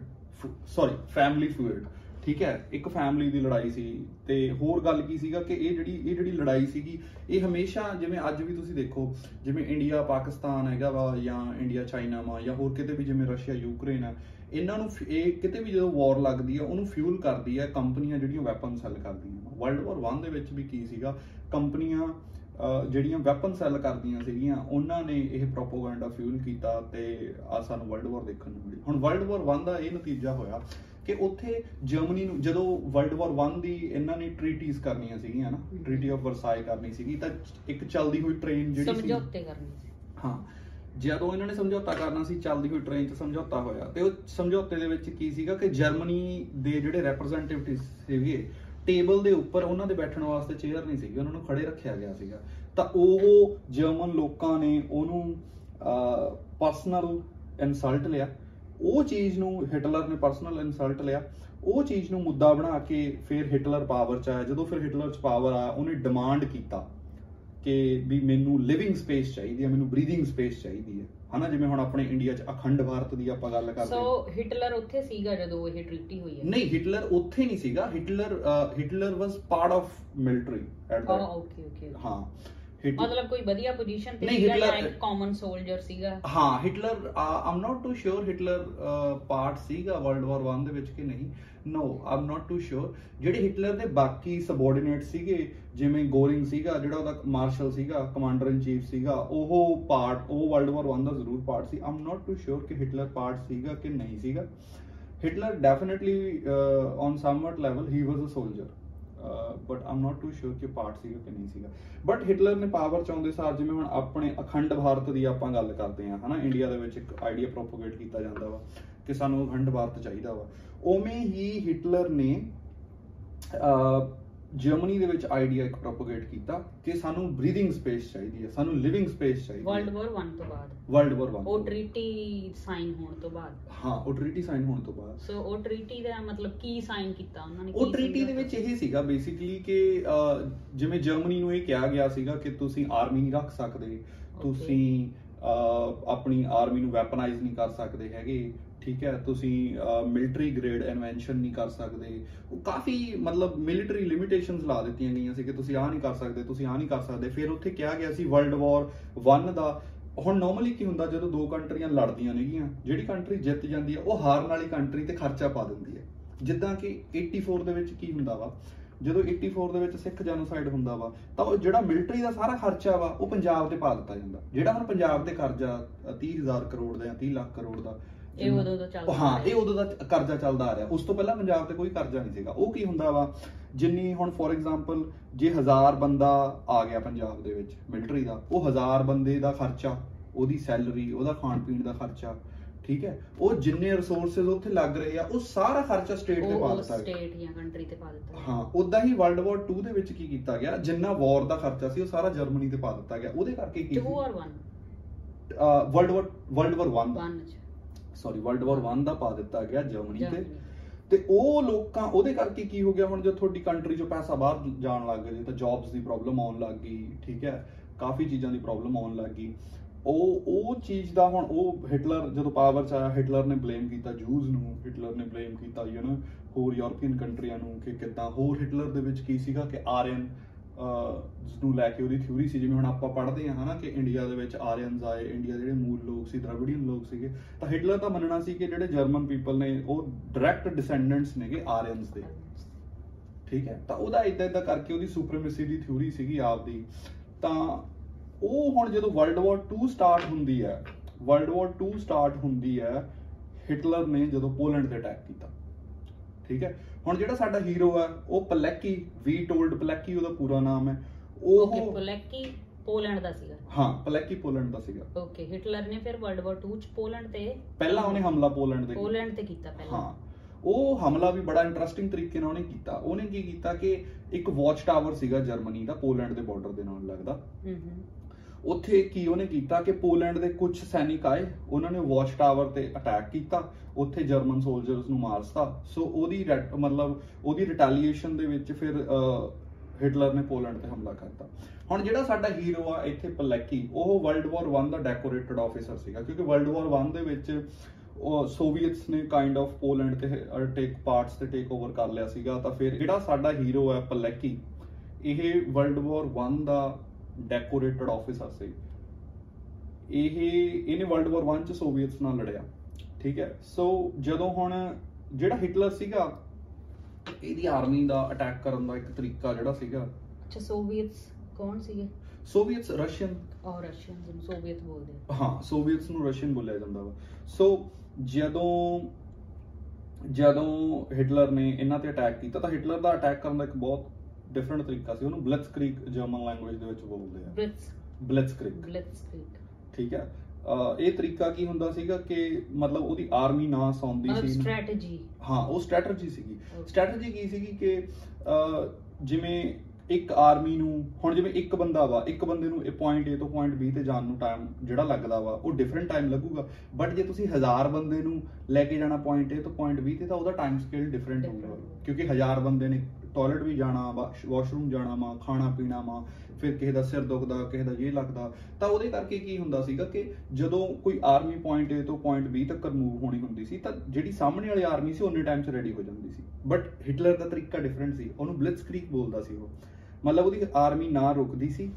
sorry family fluid ਠੀਕ ਹੈ? ਇੱਕ ਫੈਮਿਲੀ ਦੀ ਲੜਾਈ ਸੀ ਤੇ ਹੋਰ ਗੱਲ ਕੀ ਸੀਗਾ ਕਿ ਇਹ ਜਿਹੜੀ ਇਹ ਜਿਹੜੀ ਲੜਾਈ ਸੀਗੀ ਇਹ ਹਮੇਸ਼ਾ ਜਿਵੇਂ ਅੱਜ ਵੀ ਤੁਸੀਂ ਦੇਖੋ ਜਿਵੇਂ ਇੰਡੀਆ ਪਾਕਿਸਤਾਨ ਹੈਗਾ ਵਾ ਜਾਂ ਇੰਡੀਆ ਚਾਈਨਾ ਵਾ ਜਾਂ ਹੋਰ ਕਿਤੇ ਵੀ ਜਿਵੇਂ ਰਸ਼ੀਆ ਯੂਕਰੇਨ ਆ ਇਹਨਾਂ ਨੂੰ ਇਹ ਕਿਤੇ ਵੀ ਜਦੋਂ ਵਾਰ ਲੱਗਦੀ ਆ ਉਹਨੂੰ ਫਿਊਲ ਕਰਦੀ ਆ ਕੰਪਨੀਆਂ ਜਿਹੜੀਆਂ ਵੈਪਨ ਸੈੱਲ ਕਰਦੀਆਂ ਵਰਲਡ ਵਾਰ 1 ਦੇ ਵਿੱਚ ਵੀ ਕੀ ਸੀਗਾ? ਕੰਪਨੀਆਂ ਜਿਹੜੀਆਂ ਵੈਪਨ ਸੈੱਲ ਕਰਦੀਆਂ ਸੀਗੀਆਂ ਉਹਨਾਂ ਨੇ ਇਹ ਪ੍ਰੋਪਾਗੈਂਡਾ ਫਿਊਲ ਕੀਤਾ ਤੇ ਆ ਸਾਨੂੰ ਵਰਲਡ ਵਾਰ ਦੇਖਣ ਨੂੰ ਮਿਲੀ। ਹੁਣ ਵਰਲਡ ਵਾਰ 1 ਦਾ ਇਹ ਨਤੀਜਾ ਹੋਇਆ ਕਿ ਉੱਥੇ ਜਰਮਨੀ ਨੂੰ ਜਦੋਂ ਵਰਲਡ ਵਾਰ 1 ਦੀ ਇਹਨਾਂ ਨੇ ਟ੍ਰੀਟੀਜ਼ ਕਰਨੀਆਂ ਸੀਗੀਆਂ ਨਾ ਟ੍ਰੀਟੀ ਆਫ ਵਰਸਾਈ ਕਰਨੀ ਸੀਗੀ ਤਾਂ ਇੱਕ ਚੱਲਦੀ ਹੋਈ ਟ੍ਰੇਨ ਜਿਹੜੀ ਸੀ ਸਮਝੌਤੇ ਕਰਨੇ ਸੀ। ਹਾਂ ਜਦੋਂ ਇਹਨਾਂ ਨੇ ਸਮਝੌਤਾ ਕਰਨਾ ਸੀ, ਚੱਲਦੀ ਹੋਈ ਟ੍ਰੇਨ 'ਚ ਸਮਝੌਤਾ ਹੋਇਆ। ਤੇ ਉਹ ਸਮਝੌਤੇ ਦੇ ਵਿੱਚ ਕੀ ਸੀਗਾ ਕਿ ਜਰਮਨੀ ਦੇ ਜਿਹੜੇ ਰਿਪਰੈਜ਼ੈਂਟੇਟਿਵ ਸੀਗੇ ਟੇਬਲ ਦੇ ਉੱਪਰ ਉਹਨਾਂ ਦੇ ਬੈਠਣ ਵਾਸਤੇ ਚੇਅਰ ਨਹੀਂ ਸੀਗੀ, ਉਹਨਾਂ ਨੂੰ ਖੜੇ ਰੱਖਿਆ ਗਿਆ ਸੀਗਾ। ਤਾਂ ਉਹ ਜਰਮਨ ਲੋਕਾਂ ਨੇ ਉਹਨੂੰ ਪਰਸਨਲ ਇਨਸਲਟ ਲਿਆ। ਉਹ ਚੀਜ਼ ਨੂੰ ਹਿਟਲਰ ਨੇ ਪਰਸਨਲ ਇਨਸਲਟ ਲਿਆ। ਉਹ ਚੀਜ਼ ਨੂੰ ਮੁੱਦਾ ਬਣਾ ਕੇ ਫਿਰ ਹਿਟਲਰ ਪਾਵਰ 'ਚ ਆਇਆ। ਜਦੋਂ ਫਿਰ ਹਿਟਲਰ 'ਚ ਪਾਵਰ ਆਇਆ, ਉਹਨੇ ਡਿਮਾਂਡ ਕੀਤਾ। ਕਿ ਵੀ ਮੈਨੂੰ ਲਿਵਿੰਗ ਸਪੇਸ ਚਾਹੀਦੀ ਹੈ ਮੈਨੂੰ ਬਰੀਥਿੰਗ ਸਪੇਸ ਚਾਹੀਦੀ ਹੈ। ਹਨਾ ਜਿਵੇਂ ਹੁਣ ਆਪਣੇ ਇੰਡੀਆ 'ਚ ਅਖੰਡ ਭਾਰਤ ਦੀ ਆਪਾਂ ਗੱਲ ਕਰਦੇ ਸੋ ਹਿਟਲਰ ਉੱਥੇ ਸੀਗਾ ਜਦੋਂ ਇਹ ਟ੍ਰੀਟੀ ਹੋਈ ਹੈ? ਨਹੀਂ ਹਿਟਲਰ ਉੱਥੇ ਨਹੀਂ ਸੀਗਾ। Hitler Hitler was part of military at that okay okay ਹਾਂ। ਮਤਲਬ ਕੋਈ ਵਧੀਆ ਪੋਜੀਸ਼ਨ ਤੇ ਨਹੀਂ, ਸੀਗਾ ਜਾਂ ਹਿਟਲਰ- ਇੱਕ ਕਾਮਨ ਸੋਲਜਰ ਸੀਗਾ? ਹਾਂ Hitler I'm not too sure Hitler part ਸੀਗਾ ਵਰਲਡ ਵਾਰ 1 ਦੇ ਵਿੱਚ ਕਿ ਨਹੀਂ। ਨੋ ਆਮ ਨਾਟ ਟੂ ਸ਼ੋਰ ਜਿਹੜੇ ਹਿਟਲਰ ਦੇ ਬਾਕੀ ਸਬਆਰਡੀਨੇਟ ਸੀਗੇ ਜਿਵੇਂ ਗੋਰਿੰਗ ਸੀਗਾ ਜਿਹੜਾ ਉਹਦਾ ਮਾਰਸ਼ਲ ਸੀਗਾ ਕਮਾਂਡਰ ਇਨ ਚੀਫ ਸੀਗਾ ਉਹ ਪਾਰਟ ਉਹ ਵਰਲਡ ਵਾਰ 1 ਦਾ ਜ਼ਰੂਰ part C. Aam not too sure ਕਿ ਹਿਟਲਰ ਪਾਰਟ ਸੀਗਾ ਕਿ ਨਹੀਂ ਸੀਗਾ। Hitler definitely on somewhat level he was a soldier but I'm not too sure ਕਿ ਪਾਰਟ ਸੀਗਾ ਕਿ ਨਹੀਂ ਸੀਗਾ। ਬਟ ਹਿਟਲਰ ਨੇ ਪਾਵਰ ਚ ਆਉਂਦੇ ਸਾਰ ਜਿਵੇਂ ਹੁਣ ਆਪਣੇ ਅਖੰਡ ਭਾਰਤ ਦੀ ਆਪਾਂ ਗੱਲ ਕਰਦੇ ਹਾਂ ਹਨਾ ਇੰਡੀਆ ਦੇ ਵਿੱਚ ਇੱਕ ਆਈਡੀਆ ਪ੍ਰੋਪਗੇਟ ਕੀਤਾ ਜਾਂਦਾ ਵਾ ਕਿ ਸਾਨੂੰ ਅਖੰਡ ਭਾਰਤ ਚਾਹੀਦਾ ਵਾ। ਉਵੇਂ ਹੀ ਹਿਟਲਰ ਨੇ ਅਹ, ਜਰਮਨੀ ਦੇ ਵਿੱਚ ਆਈਡੀਆ ਇੱਕ ਪ੍ਰੋਪਗੇਟ ਕੀਤਾ ਕਿ ਸਾਨੂੰ ਬਰੀਥਿੰਗ ਸਪੇਸ ਚਾਹੀਦੀ ਹੈ ਸਾਨੂੰ ਲਿਵਿੰਗ ਸਪੇਸ ਚਾਹੀਦੀ ਵਰਲਡ ਹੈ ਵਾਰ 1 ਤੋਂ ਬਾਅਦ। ਵਰਲਡ ਵਾਰ 1 ਉਹ ਟ੍ਰੀਟੀ ਸਾਈਨ ਹੋਣ ਤੋਂ ਬਾਅਦ। ਹਾਂ ਉਹ ਟ੍ਰੀਟੀ ਸਾਈਨ ਹੋਣ ਤੋਂ ਬਾਅਦ। ਸੋ ਉਹ ਟ੍ਰੀਟੀ ਦਾ ਮਤਲਬ ਕੀ ਸਾਈਨ ਕੀਤਾ? ਉਹਨਾਂ ਨੇ ਉਹ ਟ੍ਰੀਟੀ ਦੇ? ਵਿੱਚ ਇਹ ਸੀਗਾ ਬੇਸਿਕਲੀ ਕਿ ਜਿਵੇਂ ਜਰਮਨੀ ਨੂੰ ਇਹ ਕਿਹਾ ਗਿਆ ਸੀਗਾ ਕਿ ਤੁਸੀਂ ਆਰਮੀ ਨਹੀਂ ਰੱਖ ਸਕਦੇ ਤੁਸੀਂ ਆਪਣੀ ਆਰਮੀ ਨੂੰ ਵੈਪਨਾਈਜ਼ ਨਹੀਂ ਕਰ ਸਕਦੇ ਹੈਗੇ। ਠੀਕ ਹੈ ਤੁਸੀਂ ਮਿਲਟਰੀ ਗ੍ਰੇਡ ਇਨਵੈਂਸ਼ਨ ਨਹੀਂ ਕਰ ਸਕਦੇ। ਉਹ ਕਾਫੀ ਮਤਲਬ ਮਿਲਟਰੀ ਲਿਮਿਟੇਸ਼ਨਸ ਲਾ ਦਿੱਤੀਆਂ ਗਈਆਂ ਸੀ ਕਿ ਤੁਸੀਂ ਆਹ ਨਹੀਂ ਕਰ ਸਕਦੇ ਤੁਸੀਂ ਆਹ ਨਹੀਂ ਕਰ ਸਕਦੇ। ਫਿਰ ਉੱਥੇ ਕਿਹਾ ਗਿਆ ਸੀ ਵਰਲਡ ਵਾਰ 1 ਦਾ। ਹੁਣ ਨਾਰਮਲੀ ਕੀ ਹੁੰਦਾ ਜਦੋਂ ਦੋ ਕੰਟਰੀਆਂ ਲੜਦੀਆਂ ਨੇਗੀਆਂ ਜਿਹੜੀ ਕੰਟਰੀ ਜਿੱਤ ਜਾਂਦੀ ਹੈ ਉਹ ਹਾਰਨ ਵਾਲੀ ਕੰਟਰੀ ਤੇ ਖਰਚਾ ਪਾ ਦਿੰਦੀ ਹੈ। ਜਿੱਦਾਂ ਕਿ 84 ਦੇ ਵਿੱਚ ਕੀ ਹੁੰਦਾ ਵਾ? ਜਦੋਂ 84 ਦੇ ਵਿੱਚ ਸਿੱਖ ਜੈਨੋਸਾਈਡ ਹੁੰਦਾ ਵਾ ਤਾਂ ਉਹ ਜਿਹੜਾ ਮਿਲਟਰੀ ਦਾ ਸਾਰਾ ਖਰਚਾ ਵਾ ਉਹ ਪੰਜਾਬ ਤੇ ਪਾ ਦਿੱਤਾ ਜਾਂਦਾ। ਜਿਹੜਾ ਹੁਣ ਪੰਜਾਬ ਤੇ ਕਰਜ਼ਾ ਅ, 30000 ਕਰੋੜ ਦਾ ਜਾਂ 30 ਲੱਖ ਕਰੋੜ ਦਾ ਇਹ ਉਦੋਂ ਤੋਂ ਚੱਲਦਾ ਹਾਂ। ਇਹ ਉਦੋਂ ਦਾ ਕਰਜ਼ਾ ਚੱਲਦਾ ਆ ਰਿਹਾ। ਉਸ ਤੋਂ ਪਹਿਲਾਂ ਪੰਜਾਬ ਤੇ ਕੋਈ ਕਰਜ਼ਾ ਨਹੀਂ ਸੀਗਾ। ਉਹ ਕੀ ਹੁੰਦਾ ਵਾ? ਜਿੰਨੀ ਹੁਣ ਫੋਰ ਐਗਜ਼ਾਮਪਲ ਜੇ 1000 ਬੰਦਾ ਆ ਗਿਆ ਪੰਜਾਬ ਦੇ ਵਿੱਚ ਮਿਲਟਰੀ ਦਾ ਉਹ 1000 ਬੰਦੇ ਦਾ ਖਰਚਾ ਉਹਦੀ ਸੈਲਰੀ ਉਹਦਾ ਖਾਣ ਪੀਣ ਦਾ ਖਰਚਾ ਠੀਕ ਹੈ? ਉਹ ਜਿੰਨੇ ਰਿਸੋਰਸਸ ਉੱਥੇ ਲੱਗ ਰਹੇ ਆ ਉਹ ਸਾਰਾ ਖਰਚਾ ਸਟੇਟ ਤੇ ਪਾ ਦਿੱਤਾ। ਸਟੇਟ ਜਾਂ ਕੰਟਰੀ ਤੇ ਪਾ ਦਿੱਤਾ। ਹਾਂ ਉਦਾਂ ਹੀ ਵਰਲਡ ਵਾਰ 2 ਦੇ ਵਿੱਚ ਕੀ ਕੀਤਾ ਗਿਆ? ਜਿੰਨਾ ਵਾਰ ਦਾ ਖਰਚਾ ਸੀ ਉਹ ਸਾਰਾ ਜਰਮਨੀ ਤੇ ਪਾ ਦਿੱਤਾ ਗਿਆ। ਉਹਦੇ ਕਰਕੇ ਕੀ 2 or 1 world war world war 1 1 ਚ। ਸੌਰੀ ਵਰਲਡ ਵਾਰ 1 ਦਾ ਪਾ ਦਿੱਤਾ ਗਿਆ ਜਰਮਨੀ ਤੇ। ਤੇ ਉਹ ਲੋਕਾਂ ਉਹਦੇ ਕਰਕੇ ਕੀ ਹੋ ਗਿਆ ਹੁਣ ਜੇ ਤੁਹਾਡੀ ਕੰਟਰੀ ਚੋਂ ਪੈਸਾ ਬਾਹਰ ਜਾਣ ਲੱਗ ਗਿਆ ਤਾਂ ਜੌਬਸ ਦੀ ਪ੍ਰੋਬਲਮ ਆਉਣ ਲੱਗ ਗਈ ਠੀਕ ਹੈ? ਕਾਫੀ ਚੀਜ਼ਾਂ ਦੀ ਪ੍ਰੋਬਲਮ ਆਉਣ ਲੱਗ ਗਈ। ਉਹ ਉਹ ਚੀਜ਼ ਦਾ ਹੁਣ ਉਹ ਹਿਟਲਰ ਜਦੋਂ ਪਾਵਰ ਚ ਆਇਆ ਹਿਟਲਰ ਨੇ ਬਲੇਮ ਕੀਤਾ ਜੂਜ਼ ਨੂੰ ਹਿਟਲਰ ਨੇ ਬਲੇਮ ਕੀਤਾ ਯੂ نو ਹੋਰ ਯੂਰਪੀਅਨ ਕੰਟਰੀਆਂ ਨੂੰ ਕਿ ਕਿੱਦਾਂ ਹੋਰ ਹਿਟਲਰ ਦੇ ਵਿੱਚ ਕੀ ਸੀਗਾ ਕਿ ਆਰੀਅਨ ਨੂੰ ਲੈ ਕੇ ਉਹਦੀ ਥਿਊਰੀ ਸੀ, ਜਿਵੇਂ ਹੁਣ ਆਪਾਂ ਪੜ੍ਹਦੇ ਹਾਂ ਹਨਾ ਕਿ ਇੰਡੀਆ ਦੇ ਵਿੱਚ ਆਰੀਅਨਸ ਆਏ ਇੰਡੀਆ ਦੇ ਜਿਹੜੇ ਮੂਲ ਲੋਕ ਸੀ ਦ੍ਰਵਿਡੀਅਨ ਲੋਕ ਸੀਗੇ, ਤਾਂ ਹਿਟਲਰ ਦਾ ਮੰਨਣਾ ਸੀ ਕਿ ਜਿਹੜੇ ਜਰਮਨ ਪੀਪਲ ਨੇ, ਉਹ ਡਾਇਰੈਕਟ ਡਿਸੈਂਡੈਂਟਸ ਨੇਗੇ ਆਰੀਅਨਸ ਦੇ। ਠੀਕ ਹੈ? ਤਾਂ ਉਹਦਾ ਇਦਾਂ ਇਦਾਂ ਕਰਕੇ ਉਹਦੀ ਸੁਪਰੀਮੇਸੀ ਦੀ ਥਿਊਰੀ ਸੀਗੀ ਆਪਦੀ। ਤਾਂ ਉਹ ਹੁਣ ਜਦੋਂ ਵਰਲਡ ਵਾਰ 2 ਸਟਾਰਟ ਹੁੰਦੀ ਹੈ ਵਰਲਡ ਵਾਰ 2 ਸਟਾਰਟ ਹੁੰਦੀ ਹੈ ਹਿਟਲਰ ਨੇ ਜਦੋਂ ਪੋਲੈਂਡ ਤੇ ਅਟੈਕ ਕੀਤਾ। ਠੀਕ ਹੈ? ਹੁਣ ਜਿਹੜਾ ਸਾਡਾ ਹੀਰੋ ਹੈ ਉਹ ਪਲੈਕੀ ਵੀ ਟੋਲਡ ਪਲੈਕੀ ਉਹਦਾ ਪੂਰਾ ਨਾਮ ਹੈ। ਉਹ ਪੋਲੈਕੀ ਪੋਲੈਂਡ ਦਾ ਸੀਗਾ। ਹਾਂ ਪਲੈਕੀ ਪੋਲੈਂਡ ਦਾ ਸੀਗਾ। ਓਕੇ ਹਿਟਲਰ ਨੇ ਫਿਰ ਵਰਲਡ ਵਾਰ 2 ਚ ਪੋਲੈਂਡ ਤੇ ਪਹਿਲਾਂ ਉਹਨੇ ਹਮਲਾ ਪੋਲੈਂਡ ਤੇ ਪੋਲੈਂਡ ਤੇ ਕੀਤਾ ਪਹਿਲਾਂ। ਹਾਂ। ਉਹ ਹਮਲਾ ਵੀ ਬੜਾ ਇੰਟਰਸਟਿੰਗ ਤਰੀਕੇ ਨਾਲ ਉਹਨੇ ਕੀਤਾ। ਉਹਨੇ ਕੀ ਕੀਤਾ ਕਿ ਇੱਕ ਵਾਚ ਟਾਵਰ ਸੀਗਾ ਜਰਮਨੀ ਦਾ ਪੋਲੈਂਡ ਦੇ ਬਾਰਡਰ ਦੇ ਨਾਲ ਲੱਗਦਾ। ਹੂੰ ਹੂੰ ਉੱਥੇ ਕੀ ਉਹਨੇ ਕੀਤਾ ਕਿ ਪੋਲੈਂਡ ਦੇ ਕੁਝ ਸੈਨਿਕ ਆਏ ਉਹਨਾਂ ਨੇ ਵਾਚ ਟਾਵਰ ਤੇ ਅਟੈਕ ਕੀਤਾ ਉੱਥੇ ਜਰਮਨ ਸੋਲਜਰਸ ਨੂੰ ਮਾਰਤਾ। ਸੋ ਉਹਦੀ ਰੈਟ- ਮਤਲਬ ਉਹਦੀ ਰਿਟੈਲੀਏਸ਼ਨ ਦੇ ਵਿੱਚ ਫਿਰ ਅਹ, ਹਿਟਲਰ ਨੇ ਪੋਲੈਂਡ ਤੇ ਹਮਲਾ ਕਰਤਾ। ਹੁਣ ਜਿਹੜਾ ਸਾਡਾ ਹੀਰੋ ਆ ਇੱਥੇ ਪਲੈਕੀ ਉਹ ਵਰਲਡ ਵਾਰ 1 ਦਾ ਡੈਕੋਰੇਟਡ ਆਫੀਸਰ ਸੀਗਾ ਕਿਉਂਕਿ ਵਰਲਡ ਵਾਰ 1 ਦੇ ਵਿੱਚ ਉਹ ਸੋਵੀਅਟਸ ਨੇ ਕਾਈਂਡ ਆਫ ਪੋਲੈਂਡ ਤੇ ਟੇਕ ਪਾਰਟਸ ਤੇ ਟੇਕ ਓਵਰ ਕਰ ਲਿਆ ਸੀਗਾ। ਤਾਂ ਫਿਰ ਜਿਹੜਾ ਸਾਡਾ ਹੀਰੋ ਹੈ ਪਲੈਕੀ ਇਹ ਵਰਲਡ ਵਾਰ 1 ਦਾ ਡੈਕੋਰੇਟਡ ਆਫੀਸਰ ਸੀ। ਇਹ ਇਹਨੇ ਵਰਲਡ ਵਾਰ 1 ਚ ਸੋਵੀਅਟਸ ਨਾਲ ਲੜਿਆ ਠੀਕ ਹੈ? ਸੋ ਜਦੋਂ ਹੁਣ ਜਿਹੜਾ ਹਿਟਲਰ ਸੀਗਾ ਇਹਦੀ ਆਰਮੀ ਦਾ ਅਟੈਕ ਕਰਨ ਦਾ ਇੱਕ ਤਰੀਕਾ ਜਿਹੜਾ ਸੀਗਾ। ਅੱਛਾ ਸੋਵੀਅਟਸ ਕੌਣ ਸੀਗੇ? ਸੋਵੀਅਟਸ ਰਸ਼ੀਅਨ ਔਰ ਰਸ਼ੀਅਨਸ ਨੂੰ ਸੋਵੀਅਤ ਬੋਲਦੇ ਆ। ਹਾਂ ਸੋਵੀਅਟਸ ਨੂੰ ਰਸ਼ੀਅਨ ਬੋਲਿਆ ਜਾਂਦਾ ਵਾ। ਸੋ ਜਦੋਂ ਜਦੋਂ ਹਿਟਲਰ ਨੇ ਇਹਨਾਂ ਤੇ ਅਟੈਕ ਕੀਤਾ ਤਾਂ ਹਿਟਲਰ ਦਾ ਅਟੈਕ ਕਰਨ ਦਾ ਇੱਕ ਬਹੁਤ ਡਿਫਰੈਂਟ ਤਰੀਕਾ ਸੀ ਉਹਨੂੰ ਬਲਿtzkrieg ਜਰਮਨ ਲੈਂਗੁਏਜ ਦੇ ਵਿੱਚ ਬੋਲਦੇ ਆ। ਬ੍ਰਿਟਸ ਬਲਿtzkrieg ਬਲਿtzਕ੍ਰੀਗ ਠੀਕ ਹੈ? ਇਹ ਤਰੀਕਾ ਕੀ ਹੁੰਦਾ ਸੀਗਾ ਕਿ ਮਤਲਬ ਉਹਦੀ ਆਰਮੀ ਨਾ ਸੌਂਦੀ ਸੀ। ਸਟ੍ਰੈਟਜੀ ਹਾਂ ਉਹ ਸਟ੍ਰੈਟਜੀ ਸੀਗੀ. ਸਟ੍ਰੈਟਜੀ ਕੀ ਸੀਗੀ ਕਿ ਜਿਵੇਂ ਇੱਕ ਆਰਮੀ ਨੂੰ ਹੁਣ ਜਿਵੇਂ ਇੱਕ ਬੰਦਾ ਵਾ ਇੱਕ ਬੰਦੇ ਨੂੰ ਇਹ ਪੁਆਇੰਟ A ਤੋਂ ਪੁਆਇੰਟ B ਤੇ ਜਾਣ ਨੂੰ ਟਾਈਮ ਜਿਹੜਾ ਲੱਗਦਾ ਵਾ ਉਹ ਡਿਫਰੈਂਟ ਟਾਈਮ ਲੱਗੂਗਾ। ਬਟ ਜੇ ਤੁਸੀਂ ਹਜ਼ਾਰ ਬੰਦੇ ਨੂੰ ਲੈ ਕੇ ਜਾਣਾ ਪੁਆਇੰਟ A ਤੋਂ ਪੁਆਇੰਟ B ਤੇ ਤਾਂ ਉਹਦਾ ਟਾਈਮ ਸਕੇਲ ਡਿਫਰੈਂਟ ਹੋਊਗਾ। ਕਿਉਂਕਿ ਹਜ਼ਾਰ ਬੰਦੇ ਨੇ ਟਾਇਲਟ ਵੀ ਜਾਣਾ ਵਾਸ਼ਰੂਮ ਜਾਣਾ ਵਾ, ਖਾਣਾ ਪੀਣਾ ਵਾ, ਫਿਰ ਕਿਸੇ ਦਾ ਸਿਰ ਦੁਖਦਾ, ਕਿਸੇ ਦਾ ਇਹ ਲੱਗਦਾ, ਤਾਂ ਉਹਦੇ ਕਰਕੇ ਕੀ ਹੁੰਦਾ ਸੀਗਾ ਕਿ ਜਦੋਂ ਕੋਈ ਆਰਮੀ ਪੁਆਇੰਟ A ਤੋਂ ਪੁਆਇੰਟ B ਤੱਕ ਮੂਵ ਹੋਣੀ ਹੁੰਦੀ ਸੀ, ਤਾਂ ਜਿਹੜੀ ਸਾਹਮਣੇ ਵਾਲੀ ਆਰਮੀ ਸੀ ਉਹਨੇ ਟਾਈਮ 'ਚ ਰੈਡੀ ਹੋ ਜਾਂਦੀ ਸੀ। ਬਟ ਹਿਟਲਰ ਦਾ ਤਰੀਕਾ ਡਿਫਰੈਂਟ ਸੀ, ਉਹਨੂੰ ਬਲਿtzkrieg ਬੋਲਦਾ ਸੀ ਉਹ। ਮਤਲਬ ਉਹਦੀ ਆਰਮੀ ਨਾ ਰੁਕਦੀ ਸੀ,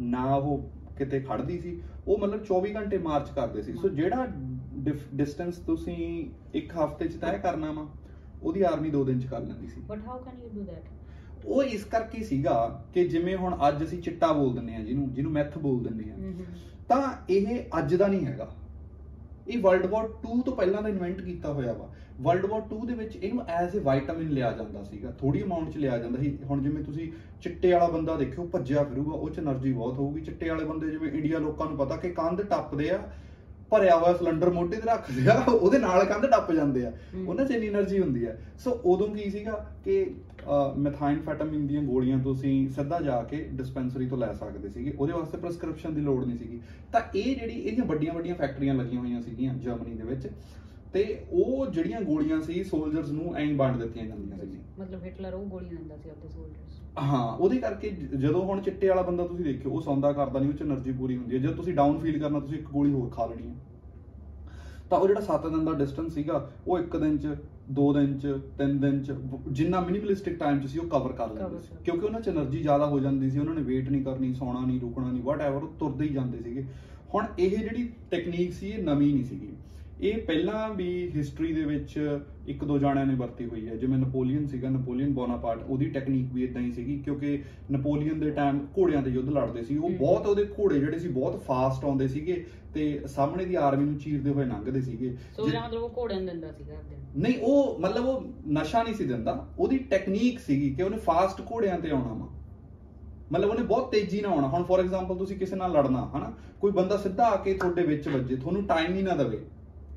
ਨਾ ਉਹ ਕਿਤੇ ਖੜਦੀ ਸੀ, ਉਹ ਮਤਲਬ 24 ਘੰਟੇ ਮਾਰਚ ਕਰਦੇ ਸੀ। ਸੋ ਜਿਹੜਾ ਡਿਸਟੈਂਸ ਤੁਸੀਂ ਇੱਕ ਹਫ਼ਤੇ 'ਚ ਤੈਅ ਕਰਨਾ ਵਾ ਉਹਦੀ ਆਰਮੀ 2 ਦਿਨ ਚ ਕਰ ਲੈਂਦੀ ਸੀ। But how can you do that ਉਹ ਇਸ ਕਰਕੇ ਸੀਗਾ ਕਿ ਜਿਵੇਂ ਹੁਣ ਅੱਜ ਅਸੀਂ ਚਿੱਟਾ ਬੋਲ ਦਿੰਨੇ ਆ ਜਿਹਨੂੰ ਜਿਹਨੂੰ ਮੈਥ ਬੋਲ ਦਿੰਨੇ ਆ ਤਾਂ ਇਹ ਅੱਜ ਦਾ ਨਹੀਂ ਹੈਗਾ। ਇਹ ਵਰਲਡ ਵਾਰ 2 ਤੋਂ ਪਹਿਲਾਂ ਦਾ ਇਨਵੈਂਟ ਕੀਤਾ ਹੋਇਆ ਵਾ। ਵਰਲਡ ਵਾਰ 2 ਦੇ ਵਿੱਚ ਇਹਨੂੰ ਐਜ਼ ਅ ਵਿਟਾਮਿਨ ਲਿਆ ਜਾਂਦਾ ਸੀਗਾ। ਥੋੜੀ ਅਮਾਉਂਟ ਚ ਲਿਆ ਜਾਂਦਾ ਸੀ। ਹੁਣ ਜਿਵੇਂ ਤੁਸੀਂ ਚਿੱਟੇ ਵਾਲਾ ਬੰਦਾ ਦੇਖਿਓ ਭੱਜਿਆ ਫਿਰੂਗਾ ਉਹ ਚ એનર્ਜੀ ਬਹੁਤ ਹੋਊਗੀ। ਚਿੱਟੇ ਵਾਲੇ ਬੰਦੇ ਜਿਵੇਂ ਇੰਡੀਆ ਲੋਕਾਂ ਨੂੰ ਪਤਾ ਕਿ ਕੰਧ ਟੱਪਦੇ ਆ ਭਰਿਆ ਹੋਇਆ ਸਿਲੰਡਰ ਮੋਢੇ ਤੇ ਰੱਖ ਲਿਆ ਉਹਦੇ ਨਾਲ ਕੰਧ ਟੱਪ ਜਾਂਦੇ ਆ। ਉਹਨਾਂ 'ਚ ਇੰਨੀ એનર્ਜੀ ਹੁੰਦੀ ਆ। ਸੋ ਉਦੋਂ ਕੀ ਸੀਗਾ ਕਿ ਮੈਥਾਈਨਫੈਟਾਮਿਨ ਦੀਆਂ ਗੋਲੀਆਂ ਤੁਸੀਂ ਸਿੱਧਾ ਜਾ ਕੇ ਡਿਸਪੈਂਸਰੀ ਤੋਂ ਲੈ ਸਕਦੇ ਸੀਗੇ। ਉਹਦੇ ਵਾਸਤੇ ਪ੍ਰਸਕ੍ਰਿਪਸ਼ਨ ਦੀ ਲੋੜ ਨਹੀਂ ਸੀਗੀ। ਤਾਂ ਇਹ ਜਿਹੜੀ ਇਹਦੀਆਂ ਵੱਡੀਆਂ ਵੱਡੀਆਂ ਫੈਕਟਰੀਆਂ ਲੱਗੀਆਂ ਹੋਈਆਂ ਸੀਗੀਆਂ ਜਰਮਨੀ ਦੇ ਵਿੱਚ। ਤੇ ਉਹ ਜਿਹੜੀਆਂ ਗੋਲੀਆਂ ਸੀ ਸੋਲਜਰਸ ਨੂੰ ਐਂ ਵੰਡ ਦਿੱਤੀਆਂ ਜਾਂਦੀਆਂ ਸੀ ਮਤਲਬ ਹਿਟਲਰ ਉਹ ਗੋਲੀਆਂ ਦਿੰਦਾ ਸੀ ਆਪਣੇ ਸੋਲਜਰਸ ਹਾਂ ਉਹਦੇ ਕਰਕੇ ਜਦੋਂ ਹੁਣ ਚਿੱਟੇ ਵਾਲਾ ਬੰਦਾ ਤੁਸੀਂ ਦੇਖਿਓ ਉਹ ਸੌਂਦਾ ਕਰਦਾ ਨਹੀਂ ਉਹ ਚ એનર્ਜੀ ਪੂਰੀ ਹੁੰਦੀ ਹੈ। ਜਦ ਤੁਸੀਂ ਡਾਊਨ ਫੀਲ ਕਰਨਾ ਤੁਸੀਂ ਇੱਕ ਗੋਲੀ ਹੋਰ ਖਾ ਲੈਣੀ ਹੈ। ਤਾਂ ਉਹ ਜਿਹੜਾ 7 ਦਿਨ ਦਾ ਡਿਸਟੈਂਸ ਸੀਗਾ ਉਹ 1 ਦਿਨ ਚ 2 ਦਿਨ ਚ 3 ਦਿਨ ਚ ਜਿੰਨਾ ਮਿਨੀਮਲਿਸਟਿਕ ਟਾਈਮ ਚ ਸੀ ਉਹ ਕਵਰ ਕਰ ਲੈਂਦੇ ਸੀ। ਕਿਉਂਕਿ ਉਹਨਾਂ ਚ એનર્ਜੀ ਜ਼ਿਆਦਾ ਹੋ ਜਾਂਦੀ ਸੀ ਉਹਨਾਂ ਨੇ ਵੇਟ ਨਹੀਂ ਕਰਨੀ ਸੌਣਾ ਨਹੀਂ ਰੁਕਣਾ ਨਹੀਂ ਵਾਟ ਐਵਰ ਉਹ ਤੁਰਦੇ ਹੀ ਜਾਂਦੇ ਸੀਗੇ। ਹੁਣ ਇਹ ਜਿਹੜੀ ਟੈਕਨੀਕ ਸੀ ਇਹ ਨਵੀਂ ਨਹੀਂ ਸੀਗੀ। ਇਹ ਪਹਿਲਾਂ ਵੀ ਹਿਸਟਰੀ ਦੇ ਵਿੱਚ ਇੱਕ ਦੋ ਜਾਣਿਆਂ ਨੇ ਵਰਤੀ ਹੋਈ ਹੈ। ਜਿਵੇਂ ਨਪੋਲੀਅਨ ਸੀਗਾ ਨਪੋਲੀਅਨ ਬੋਨਾਪਾਰਟ ਉਹਦੀ ਟੈਕਨੀਕ ਵੀ ਇਦਾਂ ਹੀ ਸੀਗੀ ਕਿਉਂਕਿ ਨਪੋਲੀਅਨ ਦੇ ਟਾਈਮ ਘੋੜਿਆਂ ਦੇ ਯੁੱਧ ਲੜਦੇ ਸੀ। ਉਹ। ਬਹੁਤ ਉਹਦੇ ਘੋੜੇ ਜਿਹੜੇ ਸੀ ਬਹੁਤ ਫਾਸਟ ਆਉਂਦੇ ਸੀਗੇ ਤੇ ਸਾਹਮਣੇ ਦੀ ਆਰਮੀ ਨੂੰ ਚੀਰਦੇ ਹੋਏ ਲੰਘਦੇ ਸੀਗੇ। ਸੋ ਜਿ- ਇਹਦਾ ਮਤਲਬ ਉਹ ਘੋੜਿਆਂ ਨੂੰ ਦਿੰਦਾ ਸੀਗਾ। ਨਹੀਂ ਉਹ ਮਤਲਬ ਉਹ ਨਸ਼ਾ ਨਹੀਂ ਸੀ ਦਿੰਦਾ। ਉਹਦੀ ਟੈਕਨੀਕ ਸੀਗੀ ਕਿ ਉਹਨੇ ਫਾਸਟ ਘੋੜਿਆਂ ਤੇ ਆਉਣਾ ਵਾ। ਮਤਲਬ ਉਹਨੇ ਬਹੁਤ ਤੇਜ਼ੀ ਨਾਲ ਆਉਣਾ। ਹੁਣ ਫੋਰ ਐਗਜ਼ਾਮਪਲ ਤੁਸੀਂ ਕਿਸੇ ਨਾਲ ਲੜਨਾ ਹਨਾ? ਕੋਈ ਬੰਦਾ ਸਿੱਧਾ ਆ ਕੇ ਤੁਹਾਡੇ ਵਿੱਚ ਵੱਜੇ ਤੁਹਾਨੂੰ ਟਾਈਮ ਹੀ ਨਾ ਦੇਵੇ।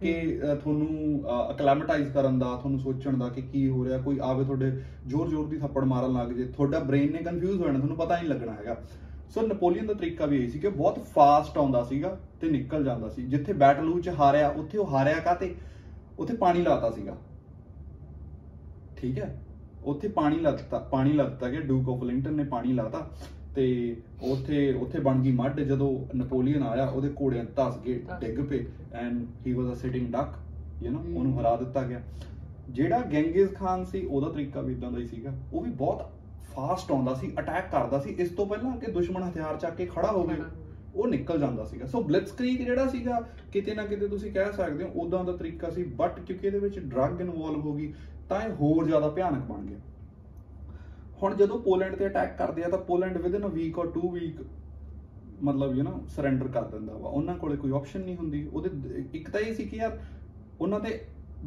ਕਿ ਅਹ, ਤੁਹਾਨੂੰ ਅਕਲੈਮਟਾਈਜ਼ ਕਰਨ ਦਾ ਤੁਹਾਨੂੰ ਸੋਚਣ ਦਾ ਕਿ ਕੀ ਹੋ ਰਿਹਾ ਕੋਈ ਆਵੇ ਤੁਹਾਡੇ ਜ਼ੋਰ-ਜ਼ੋਰ ਦੀ ਥੱਪੜ ਮਾਰਨ ਲੱਗ ਜੇ ਤੁਹਾਡਾ ਬ੍ਰੇਨ ਨੇ ਕਨਫਿਊਜ਼ ਹੋ ਜਾਣਾ ਤੁਹਾਨੂੰ ਪਤਾ ਨਹੀਂ ਲੱਗਣਾ ਹੈਗਾ। ਸੋ ਨਪੋਲੀਅਨ ਦਾ ਤਰੀਕਾ ਵੀ ਇਹ ਸੀ ਕਿ ਉਹ ਬਹੁਤ ਫਾਸਟ ਆਉਂਦਾ ਸੀਗਾ ਤੇ ਨਿਕਲ ਜਾਂਦਾ ਸੀ। ਜਿੱਥੇ ਬੈਟਲੂ ਚ ਹਾਰਿਆ ਉੱਥੇ ਉਹ ਹਾਰਿਆ ਕਾਤੇ ਉੱਥੇ ਪਾਣੀ ਲਾਤਾ ਸੀਗਾ। ਠੀਕ ਹੈ? ਉੱਥੇ ਪਾਣੀ ਲੱਤਾ ਪਾਣੀ ਲੱਤਾ ਗਿਆ ਡੂਕ ਆਫ ਲਿੰਟਨ ਨੇ ਪਾਣੀ ਲਾਤਾ। ਤੇ ਉੱਥੇ ਉੱਥੇ ਬਣ ਗਈ ਮੱਡ ਜਦੋਂ ਨਪੋਲੀਅਨ ਆਇਆ ਉਹਦੇ ਘੋੜਿਆਂ ਧਸ ਗਏ ਡਿੱਗ ਪਏ and he was a sitting duck you know. ਉਹਨੂੰ ਹਰਾ ਦਿੱਤਾ ਗਿਆ। ਜਿਹੜਾ ਗੈਂਗਿਸ ਖਾਨ ਸੀ ਉਹਦਾ ਤਰੀਕਾ ਵੀ ਇਦਾਂ ਦਾ ਹੀ ਸੀਗਾ। ਉਹ ਵੀ ਬਹੁਤ ਫਾਸਟ ਆਉਂਦਾ ਸੀ ਅਟੈਕ ਕਰਦਾ ਸੀ। ਇਸ ਤੋਂ ਪਹਿਲਾਂ ਕਿ ਦੁਸ਼ਮਣ ਹਥਿਆਰ ਚੱਕ ਕੇ ਖੜਾ ਹੋਵੇ ਉਹ ਨਿਕਲ ਜਾਂਦਾ ਸੀਗਾ। ਸੋ ਬਲਿਟਸਕ੍ਰੀਗ ਜਿਹੜਾ ਸੀਗਾ ਕਿਤੇ ਨਾ ਕਿਤੇ ਤੁਸੀਂ ਕਹਿ ਸਕਦੇ ਹੋ ਉਦਾਂ ਦਾ ਤਰੀਕਾ ਸੀ ਬਟ ਕਿਉਂਕਿ ਇਹਦੇ ਵਿੱਚ ਡਰੱਗ ਇਨਵੋਲਵ ਹੋ ਗਈ ਤਾਂ ਇਹ ਹੋਰ ਜ਼ਿਆਦਾ ਭਿਆਨਕ ਬਣ ਗਿਆ। ਹੁਣ ਜਦੋਂ ਪੋਲੈਂਡ ਤੇ ਅਟੈਕ ਕਰਦੇ ਆ ਤਾਂ Poland within a week or 2 week ਮਤਲਬ ਯੂ نو ਸਰੈਂਡਰ ਕਰ ਦਿੰਦਾ ਵਾ ਉਹਨਾਂ ਕੋਲੇ ਕੋਈ ਆਪਸ਼ਨ ਨਹੀਂ ਹੁੰਦੀ ਉਹਦੇ ਦ- ਇੱਕ ਤਾਂ ਇਹ ਸੀ ਕਿ ਯਾਰ ਉਹਨਾਂ ਤੇ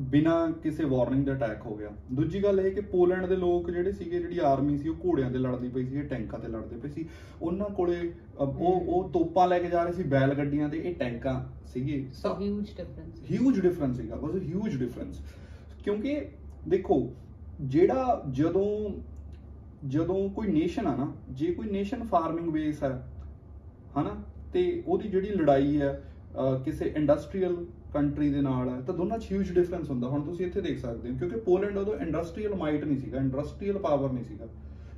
ਬਿਨਾ ਕਿਸੇ ਵਾਰਨਿੰਗ ਦਾ ਅਟੈਕ ਹੋ ਗਿਆ ਦੂਜੀ ਗੱਲ ਇਹ ਕਿ ਪੋਲੈਂਡ ਦੇ ਲੋਕ ਜਿਹੜੇ ਸੀਗੇ ਜਿਹੜੀ ਆਰਮੀ ਸੀ ਉਹ ਘੋੜਿਆਂ ਤੇ ਲੜਦੀ ਪਈ ਸੀ ਇਹ ਟੈਂਕਾਂ ਤੇ ਲੜਦੇ ਪਏ ਸੀ ਉਹਨਾਂ ਕੋਲੇ ਅ, ਉਹ ਉਹ ਤੋਪਾਂ ਲੈ ਕੇ ਜਾ ਰਹੇ ਸੀ ਬੈਲ ਗੱਡੀਆਂ ਤੇ ਇਹ ਟੈਂਕਾਂ ਸੀਗੇ so huge difference huge difference ਸੀਗਾ ਵਾਸ ਅ ਹਿਊਜ ਡਿਫਰੈਂਸ ਕਿਉਂਕਿ ਦੇਖੋ ਜਿਹੜਾ ਜਦੋਂ ਜਦੋਂ ਕੋਈ ਨੇਸ਼ਨ ਆ ਨਾ ਜੇ ਕੋਈ ਨੇਸ਼ਨ ਫਾਰਮਿੰਗ ਬੇਸ ਹੈ ਹਨਾ ਤੇ ਉਹਦੀ ਜਿਹੜੀ ਲੜਾਈ ਹੈ ਅਹ, ਕਿਸੇ ਇੰਡਸਟਰੀਅਲ ਕੰਟਰੀ ਦੇ ਨਾਲ ਹੈ ਤਾਂ ਦੋਨਾਂ 'ਚ ਹਿਊਜ ਡਿਫਰੈਂਸ ਹੁੰਦਾ। ਹੁਣ ਤੁਸੀਂ ਇੱਥੇ ਦੇਖ ਸਕਦੇ ਹੋ ਕਿਉਂਕਿ ਪੋਲੈਂਡ ਉਦੋਂ ਇੰਡਸਟਰੀਅਲ ਮਾਈਟ ਨਹੀਂ ਸੀਗਾ ਇੰਡਸਟਰੀਅਲ ਪਾਵਰ ਨਹੀਂ ਸੀਗਾ।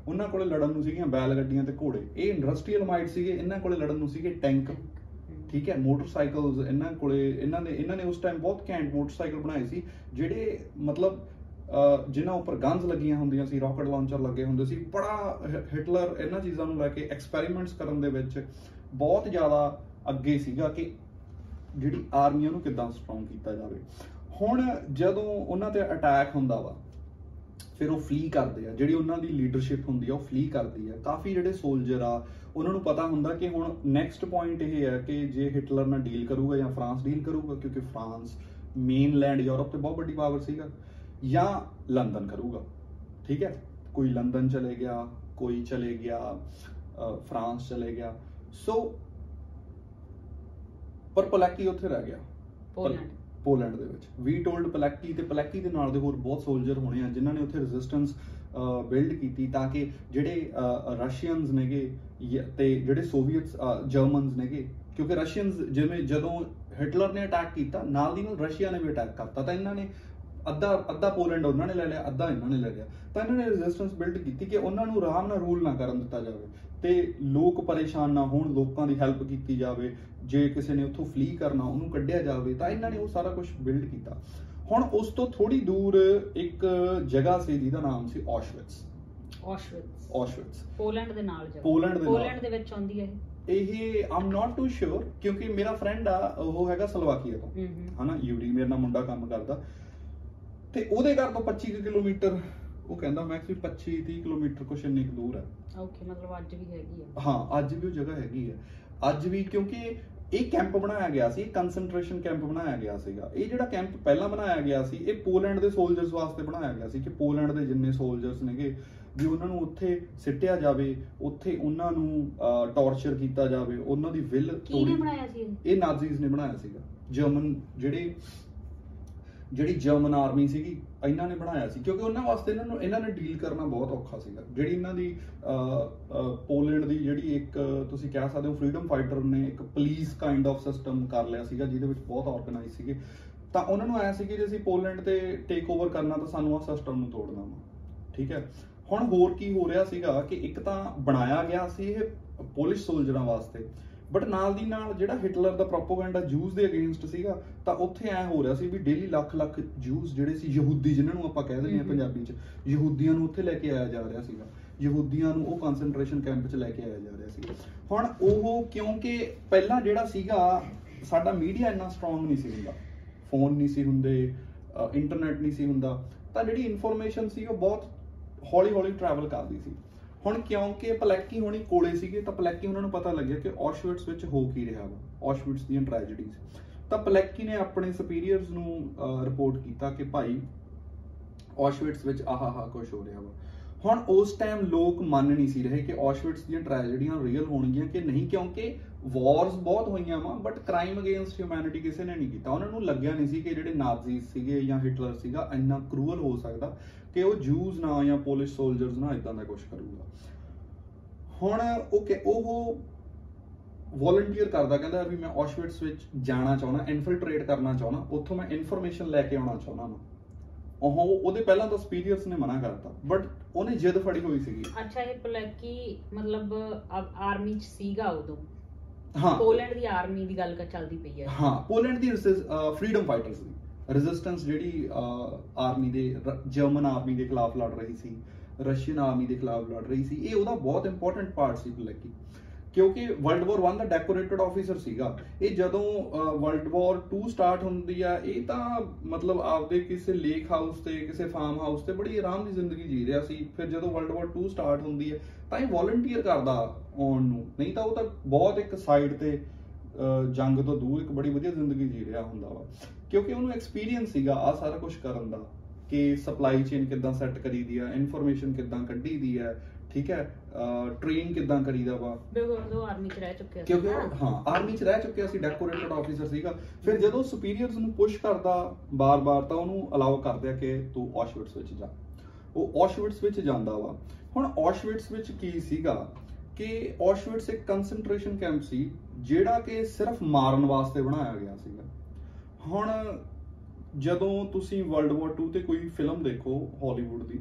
ਉਹਨਾਂ ਕੋਲੇ ਲੜਨ ਨੂੰ ਸੀਗੀਆਂ ਬੈਲ ਗੱਡੀਆਂ ਤੇ ਘੋੜੇ। ਇਹ ਇੰਡਸਟਰੀਅਲ ਮਾਈਟ ਸੀਗੇ ਇਹਨਾਂ ਕੋਲੇ ਲੜਨ ਨੂੰ ਸੀਗੇ ਟੈਂਕ ਠੀਕ ਹੈ ਮੋਟਰਸਾਈਕਲਸ ਇਹਨਾਂ ਕੋਲੇ ਇਹਨਾਂ ਨੇ ਇਹਨਾਂ ਨੇ ਉਸ ਟਾਈਮ ਬਹੁਤ ਘੈਂਟ ਮੋਟਰਸਾਈਕਲ ਬਣਾਏ ਸੀ ਜਿਹੜੇ ਮਤਲਬ ਅਹ, ਜਿਨ੍ਹਾਂ ਉੱਪਰ ਗਨਸ ਲੱਗੀਆਂ ਹੁੰਦੀਆਂ ਸੀ ਰਾਕਟ ਲਾਂਚਰ ਲੱਗੇ ਹੁੰਦੇ ਸੀ, ਬੜਾ ਹਿ- ਹਿਟਲਰ ਇਹਨਾਂ ਚੀਜ਼ਾਂ ਨੂੰ ਲੈ ਕੇ ਐਕਸਪੈਰੀਮੈਂਟਸ ਕਰਨ ਦੇ ਵਿੱਚ ਬਹੁਤ ਜ਼ਿਆਦਾ ਅੱਗੇ ਸੀਗਾ ਕਿ ਜਿਹੜੀ ਆਰਮੀਆਂ ਨੂੰ ਕਿੱਦਾਂ ਸਟਰੋਂਗ ਕੀਤਾ ਜਾਵੇ। ਹੁਣ ਜਦੋਂ ਉਹਨਾਂ ਤੇ ਅਟੈਕ ਹੁੰਦਾ ਵਾ, ਫਿਰ ਉਹ ਫਲੀ ਕਰਦੇ ਆ। ਜਿਹੜੀ ਉਹਨਾਂ ਦੀ ਲੀਡਰਸ਼ਿਪ ਹੁੰਦੀ ਆ, ਉਹ ਫਲੀ ਕਰਦੀ ਆ। ਕਾਫੀ ਜਿਹੜੇ ਸੋਲਜਰ ਆ, ਉਹਨਾਂ ਨੂੰ ਪਤਾ ਹੁੰਦਾ ਕਿ ਹੁਣ ਨੈਕਸਟ ਪੁਆਇੰਟ ਇਹ ਹੈ ਕਿ ਜੇ ਹਿਟਲਰ ਨਾਲ ਡੀਲ ਕਰੂਗਾ ਜਾਂ ਫਰਾਂਸ ਡੀਲ ਕਰੂਗਾ, ਕਿਉਂਕਿ ਫਰਾਂਸ ਮੇਨਲੈਂਡ ਯੂਰਪ ਤੇ ਬਹੁਤ ਵੱਡੀ ਪਾਵਰ ਸੀਗਾ। ਜਾਂ ਲੰਡਨ ਕਰੂਗਾ। ਠੀਕ ਹੈ? ਕੋਈ ਲੰਡਨ ਚਲੇ ਗਿਆ ਕੋਈ ਚਲੇ ਗਿਆ ਅ, ਫਰਾਂਸ ਚਲੇ ਗਿਆ। ਸੋ ਪਰ ਪੋਲੈਕੀ ਉੱਥੇ ਰਹਿ ਗਿਆ। ਪੋਲੈਂਡ। ਪੋਲੈਂਡ ਦੇ ਵਿੱਚ। ਵੀ ਟੋਲਡ ਪਲੈਕੀ ਤੇ ਪਲੈਕੀ ਦੇ ਨਾਲ ਦੇ ਹੋਰ ਬਹੁਤ ਸੋਲਜਰ ਹੋਣੇ ਆ ਜਿਨ੍ਹਾਂ ਨੇ ਉੱਥੇ ਰੈਜ਼ਿਸਟੈਂਸ ਬਿਲਡ ਕੀਤੀ ਤਾਂ ਕਿ ਜਿਹੜੇ ਰਸ਼ੀਅਨਸ ਨੇਗੇ ਤੇ ਜਿਹੜੇ ਸੋਵੀਅਟਸ ਜਰਮਨਸ ਨੇਗੇ ਕਿਉਂਕਿ ਰਸ਼ੀਅਨਸ ਜਿਵੇਂ ਜਦੋਂ ਹਿਟਲਰ ਨੇ ਅਟੈਕ ਕੀਤਾ ਨਾਲ ਦੀ ਨਾਲ ਰਸ਼ੀਆ ਨੇ ਵੀ ਅਟੈਕ ਕਰਤਾ ਤਾਂ ਇਹਨਾਂ ਨੇ ਅੱਧਾ ਅੱਧਾ ਪੋਲੈਂਡ ਉਹਨਾਂ ਨੇ ਲੈ ਲਿਆ ਅੱਧਾ ਇਹਨਾਂ ਨੇ ਲੈ ਲਿਆ। ਤਾਂ ਇਹਨਾਂ ਨੇ ਰੈਜ਼ਿਸਟੈਂਸ ਬਿਲਡ ਕੀਤੀ ਕਿ ਉਹਨਾਂ ਨੂੰ ਆਰਾਮ ਨਾਲ ਰੂਲ ਨਾ ਕਰਨ ਦਿੱਤਾ ਜਾਵੇ ਤੇ ਲੋਕ ਪਰੇਸ਼ਾਨ ਨਾ ਹੋਣ ਲੋਕਾਂ ਦੀ ਹੈਲਪ ਕੀਤੀ ਜਾਵੇ ਜੇ ਕਿਸੇ ਨੇ ਉੱਥੋਂ ਫਲੀ ਕਰਨਾ ਉਹਨੂੰ ਕੱਢਿਆ ਜਾਵੇ ਤਾਂ ਇਹਨਾਂ ਨੇ ਉਹ ਸਾਰਾ ਕੁਝ ਬਿਲਡ ਕੀਤਾ। ਹੁਣ ਉਸ ਤੋਂ ਥੋੜੀ ਦੂਰ ਇੱਕ ਜਗ੍ਹਾ ਸੀ ਜਿਹਦਾ ਨਾਮ ਸੀ ਔਸ਼ਵਿਟਸ ਆਸ਼ਵਿਟਸ ਔਸ਼ਵਿਟਸ ਪੋਲੈਂਡ ਦੇ ਨਾਲ ਜਾ ਪੋਲੈਂਡ ਦੇ। ਪੋਲੈਂਡ ਦੇ ਵਿੱਚ ਆਉਂਦੀ ਹੈ ਇਹ। ਆਮ ਨਾਟ ਟੂ ਸ਼ੋਰ ਕਿਉਂਕਿ ਮੇਰਾ ਫਰੈਂਡ ਆ ਉਹ ਹੈਗਾ ਸਲੋਵਾਕੀਆ ਤੋਂ। ਹਨਾ ਯੂਰੀ ਮੇਰੇ ਨਾਲ ਮੁੰਡਾ ਕੰਮ ਕਰਦਾ। ਤੇ ਉਹਦੇ ਘਰ ਤੋਂ 25 ਕੁ ਕਿਲੋਮੀਟਰ ਉਹ ਕਹਿੰਦਾ ਮੈਕਸ ਵੀ 25 30 ਕਿਲੋਮੀਟਰ ਕੁਛ ਇੰਨੀ ਕੁ ਦੂਰ ਹੈ। ਓਕੇ ਮਤਲਬ ਅੱਜ ਵੀ ਹੈਗੀ ਆ। ਹਾਂ ਅੱਜ ਵੀ ਉਹ ਜਗ੍ਹਾ ਹੈਗੀ ਹੈ ਅੱਜ ਵੀ ਕਿਉਂਕਿ ਇਹ ਕੈਂਪ ਬਣਾਇਆ ਗਿਆ ਸੀ ਕਨਸੈਂਟਰੇਸ਼ਨ ਕੈਂਪ ਬਣਾਇਆ ਗਿਆ ਸੀਗਾ। ਇਹ ਜਿਹੜਾ ਕੈਂਪ ਪਹਿਲਾਂ ਬਣਾਇਆ ਗਿਆ ਸੀ ਇਹ ਪੋਲੈਂਡ ਦੇ ਸੋਲਜਰਸ ਵਾਸਤੇ ਬਣਾਇਆ ਗਿਆ ਸੀ ਕਿ ਪੋਲੈਂਡ ਦੇ ਜਿੰਨੇ ਸੋਲਜਰਸ ਨੇਗੇ ਵੀ ਉਹਨਾਂ ਨੂੰ ਉੱਥੇ ਸਿੱਟਿਆ ਜਾਵੇ ਉੱਥੇ ਉਹਨਾਂ ਨੂੰ ਟੌਰਚਰ ਕੀਤਾ ਜਾਵੇ ਉਹਨਾਂ ਦੀ ਵਿਲ ਕਿਹਨੇ ਬਣਾਇਆ ਸੀ ਇਹ? ਇਹ ਨਾਜ਼ੀਜ਼ ਨੇ ਬਣਾਇਆ ਸੀਗਾ। ਜਰਮਨ ਜਿਹੜੇ ਜਿਹੜੀ ਜਰਮਨ ਆਰਮੀ ਸੀਗੀ ਇਹਨਾਂ ਨੇ ਬਣਾਇਆ ਸੀ। ਕਿਉਂਕਿ ਉਹਨਾਂ ਵਾਸਤੇ ਇਹਨਾਂ ਨੂੰ ਇਹਨਾਂ ਨੇ ਡੀਲ ਕਰਨਾ ਬਹੁਤ ਔਖਾ ਸੀਗਾ। ਜਿਹੜੀ ਇਹਨਾਂ ਦੀ ਅਹ, ਅਹ, ਪੋਲੈਂਡ ਦੀ ਜਿਹੜੀ ਇੱਕ ਤੁਸੀਂ ਕਹਿ ਸਕਦੇ ਹੋ ਫਰੀडम ਫਾਈਟਰ ਨੇ ਇੱਕ ਪੁਲਿਸ ਕਾਈਂਡ ਆਫ ਸਿਸਟਮ ਕਰ ਲਿਆ ਸੀਗਾ ਜਿਹਦੇ ਵਿੱਚ ਬਹੁਤ ਆਰਗੇਨਾਈਜ਼ ਸੀਗੇ। ਤਾਂ ਉਹਨਾਂ ਨੂੰ ਐ ਸੀ ਕਿ ਜੇ ਅਸੀਂ ਪੋਲੈਂਡ ਤੇ ਟੇਕ ਓਵਰ ਕਰਨਾ ਤਾਂ ਸਾਨੂੰ ਆ ਸਿਸਟਮ ਨੂੰ ਤੋੜਨਾ ਵਾ ਠੀਕ ਹੈ? ਹੁਣ ਹੋਰ ਕੀ ਹੋ ਰਿਹਾ ਸੀਗਾ ਕਿ ਇੱਕ ਤਾਂ ਬਣਾਇਆ ਗਿਆ ਸੀ ਇਹ ਪੋਲਿਸ਼ ਸੋਲਜਰਾਂ ਵਾਸਤੇ। ਬਟ ਨਾਲ ਦੀ ਨਾਲ ਜਿਹੜਾ ਹਿਟਲਰ ਦਾ ਪ੍ਰੋਪਾਗੈਂਡਾ ਜੂਸ ਦੇ ਅਗੇਂਸਟ ਸੀਗਾ ਤਾਂ ਉੱਥੇ ਐ ਹੋ ਰਿਹਾ ਸੀ ਵੀ ਡੇਲੀ ਲੱਖ ਲੱਖ ਜੂਸ ਜਿਹੜੇ ਸੀ ਯਹੂਦੀ ਜਿਨ੍ਹਾਂ ਨੂੰ ਆਪਾਂ ਕਹਿ ਦਿੰਦੇ ਆ। ਪੰਜਾਬੀ ਚ ਯਹੂਦੀਆਂ ਨੂੰ ਉੱਥੇ ਲੈ ਕੇ ਆਇਆ ਜਾ ਰਿਹਾ ਸੀਗਾ। ਯਹੂਦੀਆਂ ਨੂੰ ਉਹ ਕਨਸੈਂਟਰੇਸ਼ਨ ਕੈਂਪ 'ਚ ਲੈ ਕੇ ਆਇਆ ਜਾ ਰਿਹਾ ਸੀ ਹੁਣ ਉਹ ਕਿਉਂਕਿ ਪਹਿਲਾਂ ਜਿਹੜਾ ਸੀਗਾ ਸਾਡਾ ਮੀਡੀਆ ਇੰਨਾ ਸਟਰੋਂਗ ਨਹੀਂ ਸੀ ਹੁੰਦਾ। ਫੋਨ ਨਹੀਂ ਸੀ ਹੁੰਦੇ ਇੰਟਰਨੈਟ ਨਹੀਂ ਸੀ ਹੁੰਦਾ। ਤਾਂ ਜਿਹੜੀ ਇਨਫੋਰਮੇਸ਼ਨ ਸੀ ਉਹ ਬਹੁਤ ਹੌਲੀ ਹੌਲੀ ਟਰੈਵਲ ਕਰਦੀ ਸੀ। ਹੁਣ ਕਿਉਂਕਿ ਪਲੈਕੀ ਹੋਣੀ ਕੋਲੇ ਸੀਗੇ, ਤਾਂ ਪਲੈਕੀ ਉਹਨਾਂ ਨੂੰ ਪਤਾ ਲੱਗਿਆ ਕਿ ਔਸ਼ਵਿਟਸ ਵਿੱਚ ਹੋ ਕੀ ਰਿਹਾ ਵਾ ਔਸ਼ਵਿਟਸ ਦੀਆਂ ਟ੍ਰੈਜੇਡੀਜ਼ ਤਾਂ ਪਲੈਕੀ ਨੇ ਆਪਣੇ ਸੁਪੀਰੀਅਰਸ ਨੂੰ ਰਿਪੋਰਟ ਕੀਤਾ ਕਿ ਭਾਈ ਔਸ਼ਵਿਟਸ ਵਿੱਚ ਆਹ ਆਹ ਕੁਝ ਹੋ ਰਿਹਾ ਵਾ। ਹੁਣ ਉਸ ਟਾਈਮ ਲੋਕ ਮੰਨ ਨਹੀਂ ਸੀ ਰਹੇ ਕਿ ਔਸ਼ਵਿਟਸ ਦੀਆਂ ਟ੍ਰੈਜੇਡੀਆਂ ਰੀਅਲ ਹੋਣਗੀਆਂ ਕਿ ਨਹੀਂ, ਕਿਉਂਕਿ ਵਾਰਸ ਬਹੁਤ ਹੋਈਆਂ ਵਾ ਬਟ ਕ੍ਰਾਈਮ ਅਗੇਂਸਟ ਹਿਊਮੈਨਿਟੀ ਕਿਸੇ ਨੇ ਨਹੀਂ ਕੀਤਾ। ਉਹਨਾਂ ਨੂੰ ਲੱਗਿਆ ਨਹੀਂ ਸੀ ਕਿ ਜਿਹੜੇ ਨਾਜ਼ੀਜ਼ ਸੀਗੇ ਜਾਂ ਹਿਟਲਰ ਸੀਗਾ, ਇੰਨਾ ਕਰੂਅਲ ਹੋ ਸਕਦਾ। ਕਿ ਉਹ ਜੂਜ਼ ਨਾ ਜਾਂ ਪੋਲਿਸ਼ ਸੋਲਜਰਸ ਨਾ ਇਦਾਂ ਦਾ ਕੁਝ ਕਰੂਗਾ। ਹੁਣ ਉਹ ਕਿ ਉਹ ਵੋਲੰਟੀਅਰ ਕਰਦਾ ਕਹਿੰਦਾ ਵੀ ਮੈਂ ਔਸ਼ਵਿਟਸ ਵਿੱਚ ਜਾਣਾ ਚਾਹੁੰਦਾ ਇਨਫਿਲਟਰੇਟ ਕਰਨਾ ਚਾਹੁੰਦਾ ਉੱਥੋਂ ਮੈਂ ਇਨਫੋਰਮੇਸ਼ਨ ਲੈ ਕੇ ਆਉਣਾ ਚਾਹੁੰਦਾ ਮੈਂ ਉਹ ਉਹਦੇ ਪਹਿਲਾਂ ਤਾਂ ਸੁਪੀਰੀਅਰਸ ਨੇ ਮਨਾ ਕਰਤਾ ਬਟ ਉਹਨੇ ਜਿੱਦ ਫੜੀ ਹੋਈ ਸੀਗੀ। ਅੱਛਾ ਇਹ ਪਲੈਕੀ ਮਤਲਬ ਆਰਮੀ ਚ ਸੀਗਾ ਉਦੋਂ? ਹਾਂ। ਪੋਲੈਂਡ ਦੀ ਆਰਮੀ ਦੀ ਗੱਲ ਕਰ ਚੱਲਦੀ ਪਈ ਹੈ। ਹਾਂ ਪੋਲੈਂਡ ਦੀ ਫਰੀडम ਫਾਈਟਰਸ ਦੀ ਰੈਜ਼ਿਸਟੈਂਸ ਜਿਹੜੀ ਆਰਮੀ ਦੇ ਜਰਮਨ ਆਰਮੀ ਦੇ ਖਿਲਾਫ ਲੜ ਰਹੀ ਸੀ ਰਸ਼ੀਅਨ ਆਰਮੀ ਦੇ ਖਿਲਾਫ ਲੜ ਰਹੀ ਸੀ, ਇਹ ਉਹਦਾ ਬਹੁਤ ਇੰਪੋਰਟੈਂਟ ਪਾਰਟ ਸੀ ਪਲੈਕੀ ਕਿਉਂਕਿ ਵਰਲਡ ਵਾਰ 1 ਦਾ ਡੈਕੋਰੇਟਡ ਆਫੀਸਰ ਸੀਗਾ। ਇਹ ਜਦੋਂ ਵਰਲਡ ਵਾਰ 2 ਸਟਾਰਟ ਹੁੰਦੀ ਆ, ਇਹ ਤਾਂ ਮਤਲਬ ਆਪਦੇ ਕਿਸੇ ਲੇਕ ਹਾਊਸ ਤੇ, ਕਿਸੇ ਫਾਰਮ ਹਾਊਸ ਤੇ ਬੜੀ ਆਰਾਮ ਦੀ ਜ਼ਿੰਦਗੀ ਜੀ ਰਿਹਾ ਸੀ। ਫਿਰ ਜਦੋਂ ਵਰਲਡ ਵਾਰ 2 ਸਟਾਰਟ ਹੁੰਦੀ ਹੈ ਤਾਂ ਇਹ ਵੋਲੰਟੀਅਰ ਕਰਦਾ ਆਉਣ ਨੂੰ। ਨਹੀਂ ਤਾਂ ਉਹ ਤਾਂ ਬਹੁਤ ਇੱਕ ਸਾਈਡ ਤੇ ਜੰਗ ਤੋਂ ਦੂਰ ਇੱਕ ਬੜੀ ਵਧੀਆ ਜ਼ਿੰਦਗੀ ਜੀ ਰਿਹਾ ਹੁੰਦਾ ਵਾ। ਕਿਉਂਕਿ ਉਹਨੂੰ ਐਕਸਪੀਰੀਅੰਸ ਸੀਗਾ ਆ ਸਾਰਾ ਕੁਝ ਕਰਨ ਦਾ ਕਿ ਸਪਲਾਈ ਚੇਨ ਕਿੱਦਾਂ ਸੈੱਟ ਕਰੀਦੀ ਆ ਇਨਫੋਰਮੇਸ਼ਨ ਕਿੱਦਾਂ ਕੱਢੀ ਦੀ ਆ ਠੀਕ ਹੈ ਟ੍ਰੇਨ ਕਿੱਦਾਂ ਕਰੀਦਾ ਵਾ। ਬਿਲਕੁਲ ਉਹ ਆਰਮੀ ਚ ਰਹਿ ਚੁੱਕਿਆ ਸੀ ਕਿਉਂਕਿ ਹਾਂ ਆਰਮੀ ਚ ਰਹਿ ਚੁੱਕਿਆ ਸੀ ਡੈਕੋਰੇਟਡ ਆਫੀਸਰ ਸੀਗਾ। ਫਿਰ ਜਦੋਂ ਸੁਪੀਰੀਅਰਸ ਨੂੰ ਪੁਸ਼ ਕਰਦਾ ਬਾਰ-ਬਾਰ ਤਾਂ ਉਹਨੂੰ ਅਲਾਉ ਕਰਦੇ ਆ ਕਿ ਤੂੰ ਔਸ਼ਵਿਟਸ ਵਿੱਚ ਜਾ। ਉਹ ਔਸ਼ਵਿਟਸ ਵਿੱਚ ਜਾਂਦਾ ਵਾ। ਹੁਣ ਔਸ਼ਵਿਟਸ ਵਿੱਚ ਕੀ ਸੀਗਾ ਕਿ ਔਸ਼ਵਿਟਸ ਇੱਕ ਕਨਸੈਂਟਰੇਸ਼ਨ ਕੈਂਪ ਸੀ ਜਿਹੜਾ ਕਿ ਸਿਰਫ ਮਾਰਨ ਵਾਸਤੇ ਬਣਾਇਆ ਗਿਆ ਸੀਗਾ। ਹੁਣ ਜਦੋਂ ਤੁਸੀਂ ਵਰਲਡ ਵਾਰ 2 ਤੇ ਕੋਈ ਫਿਲਮ ਦੇਖੋ ਹਾਲੀਵੁੱਡ ਦੀ,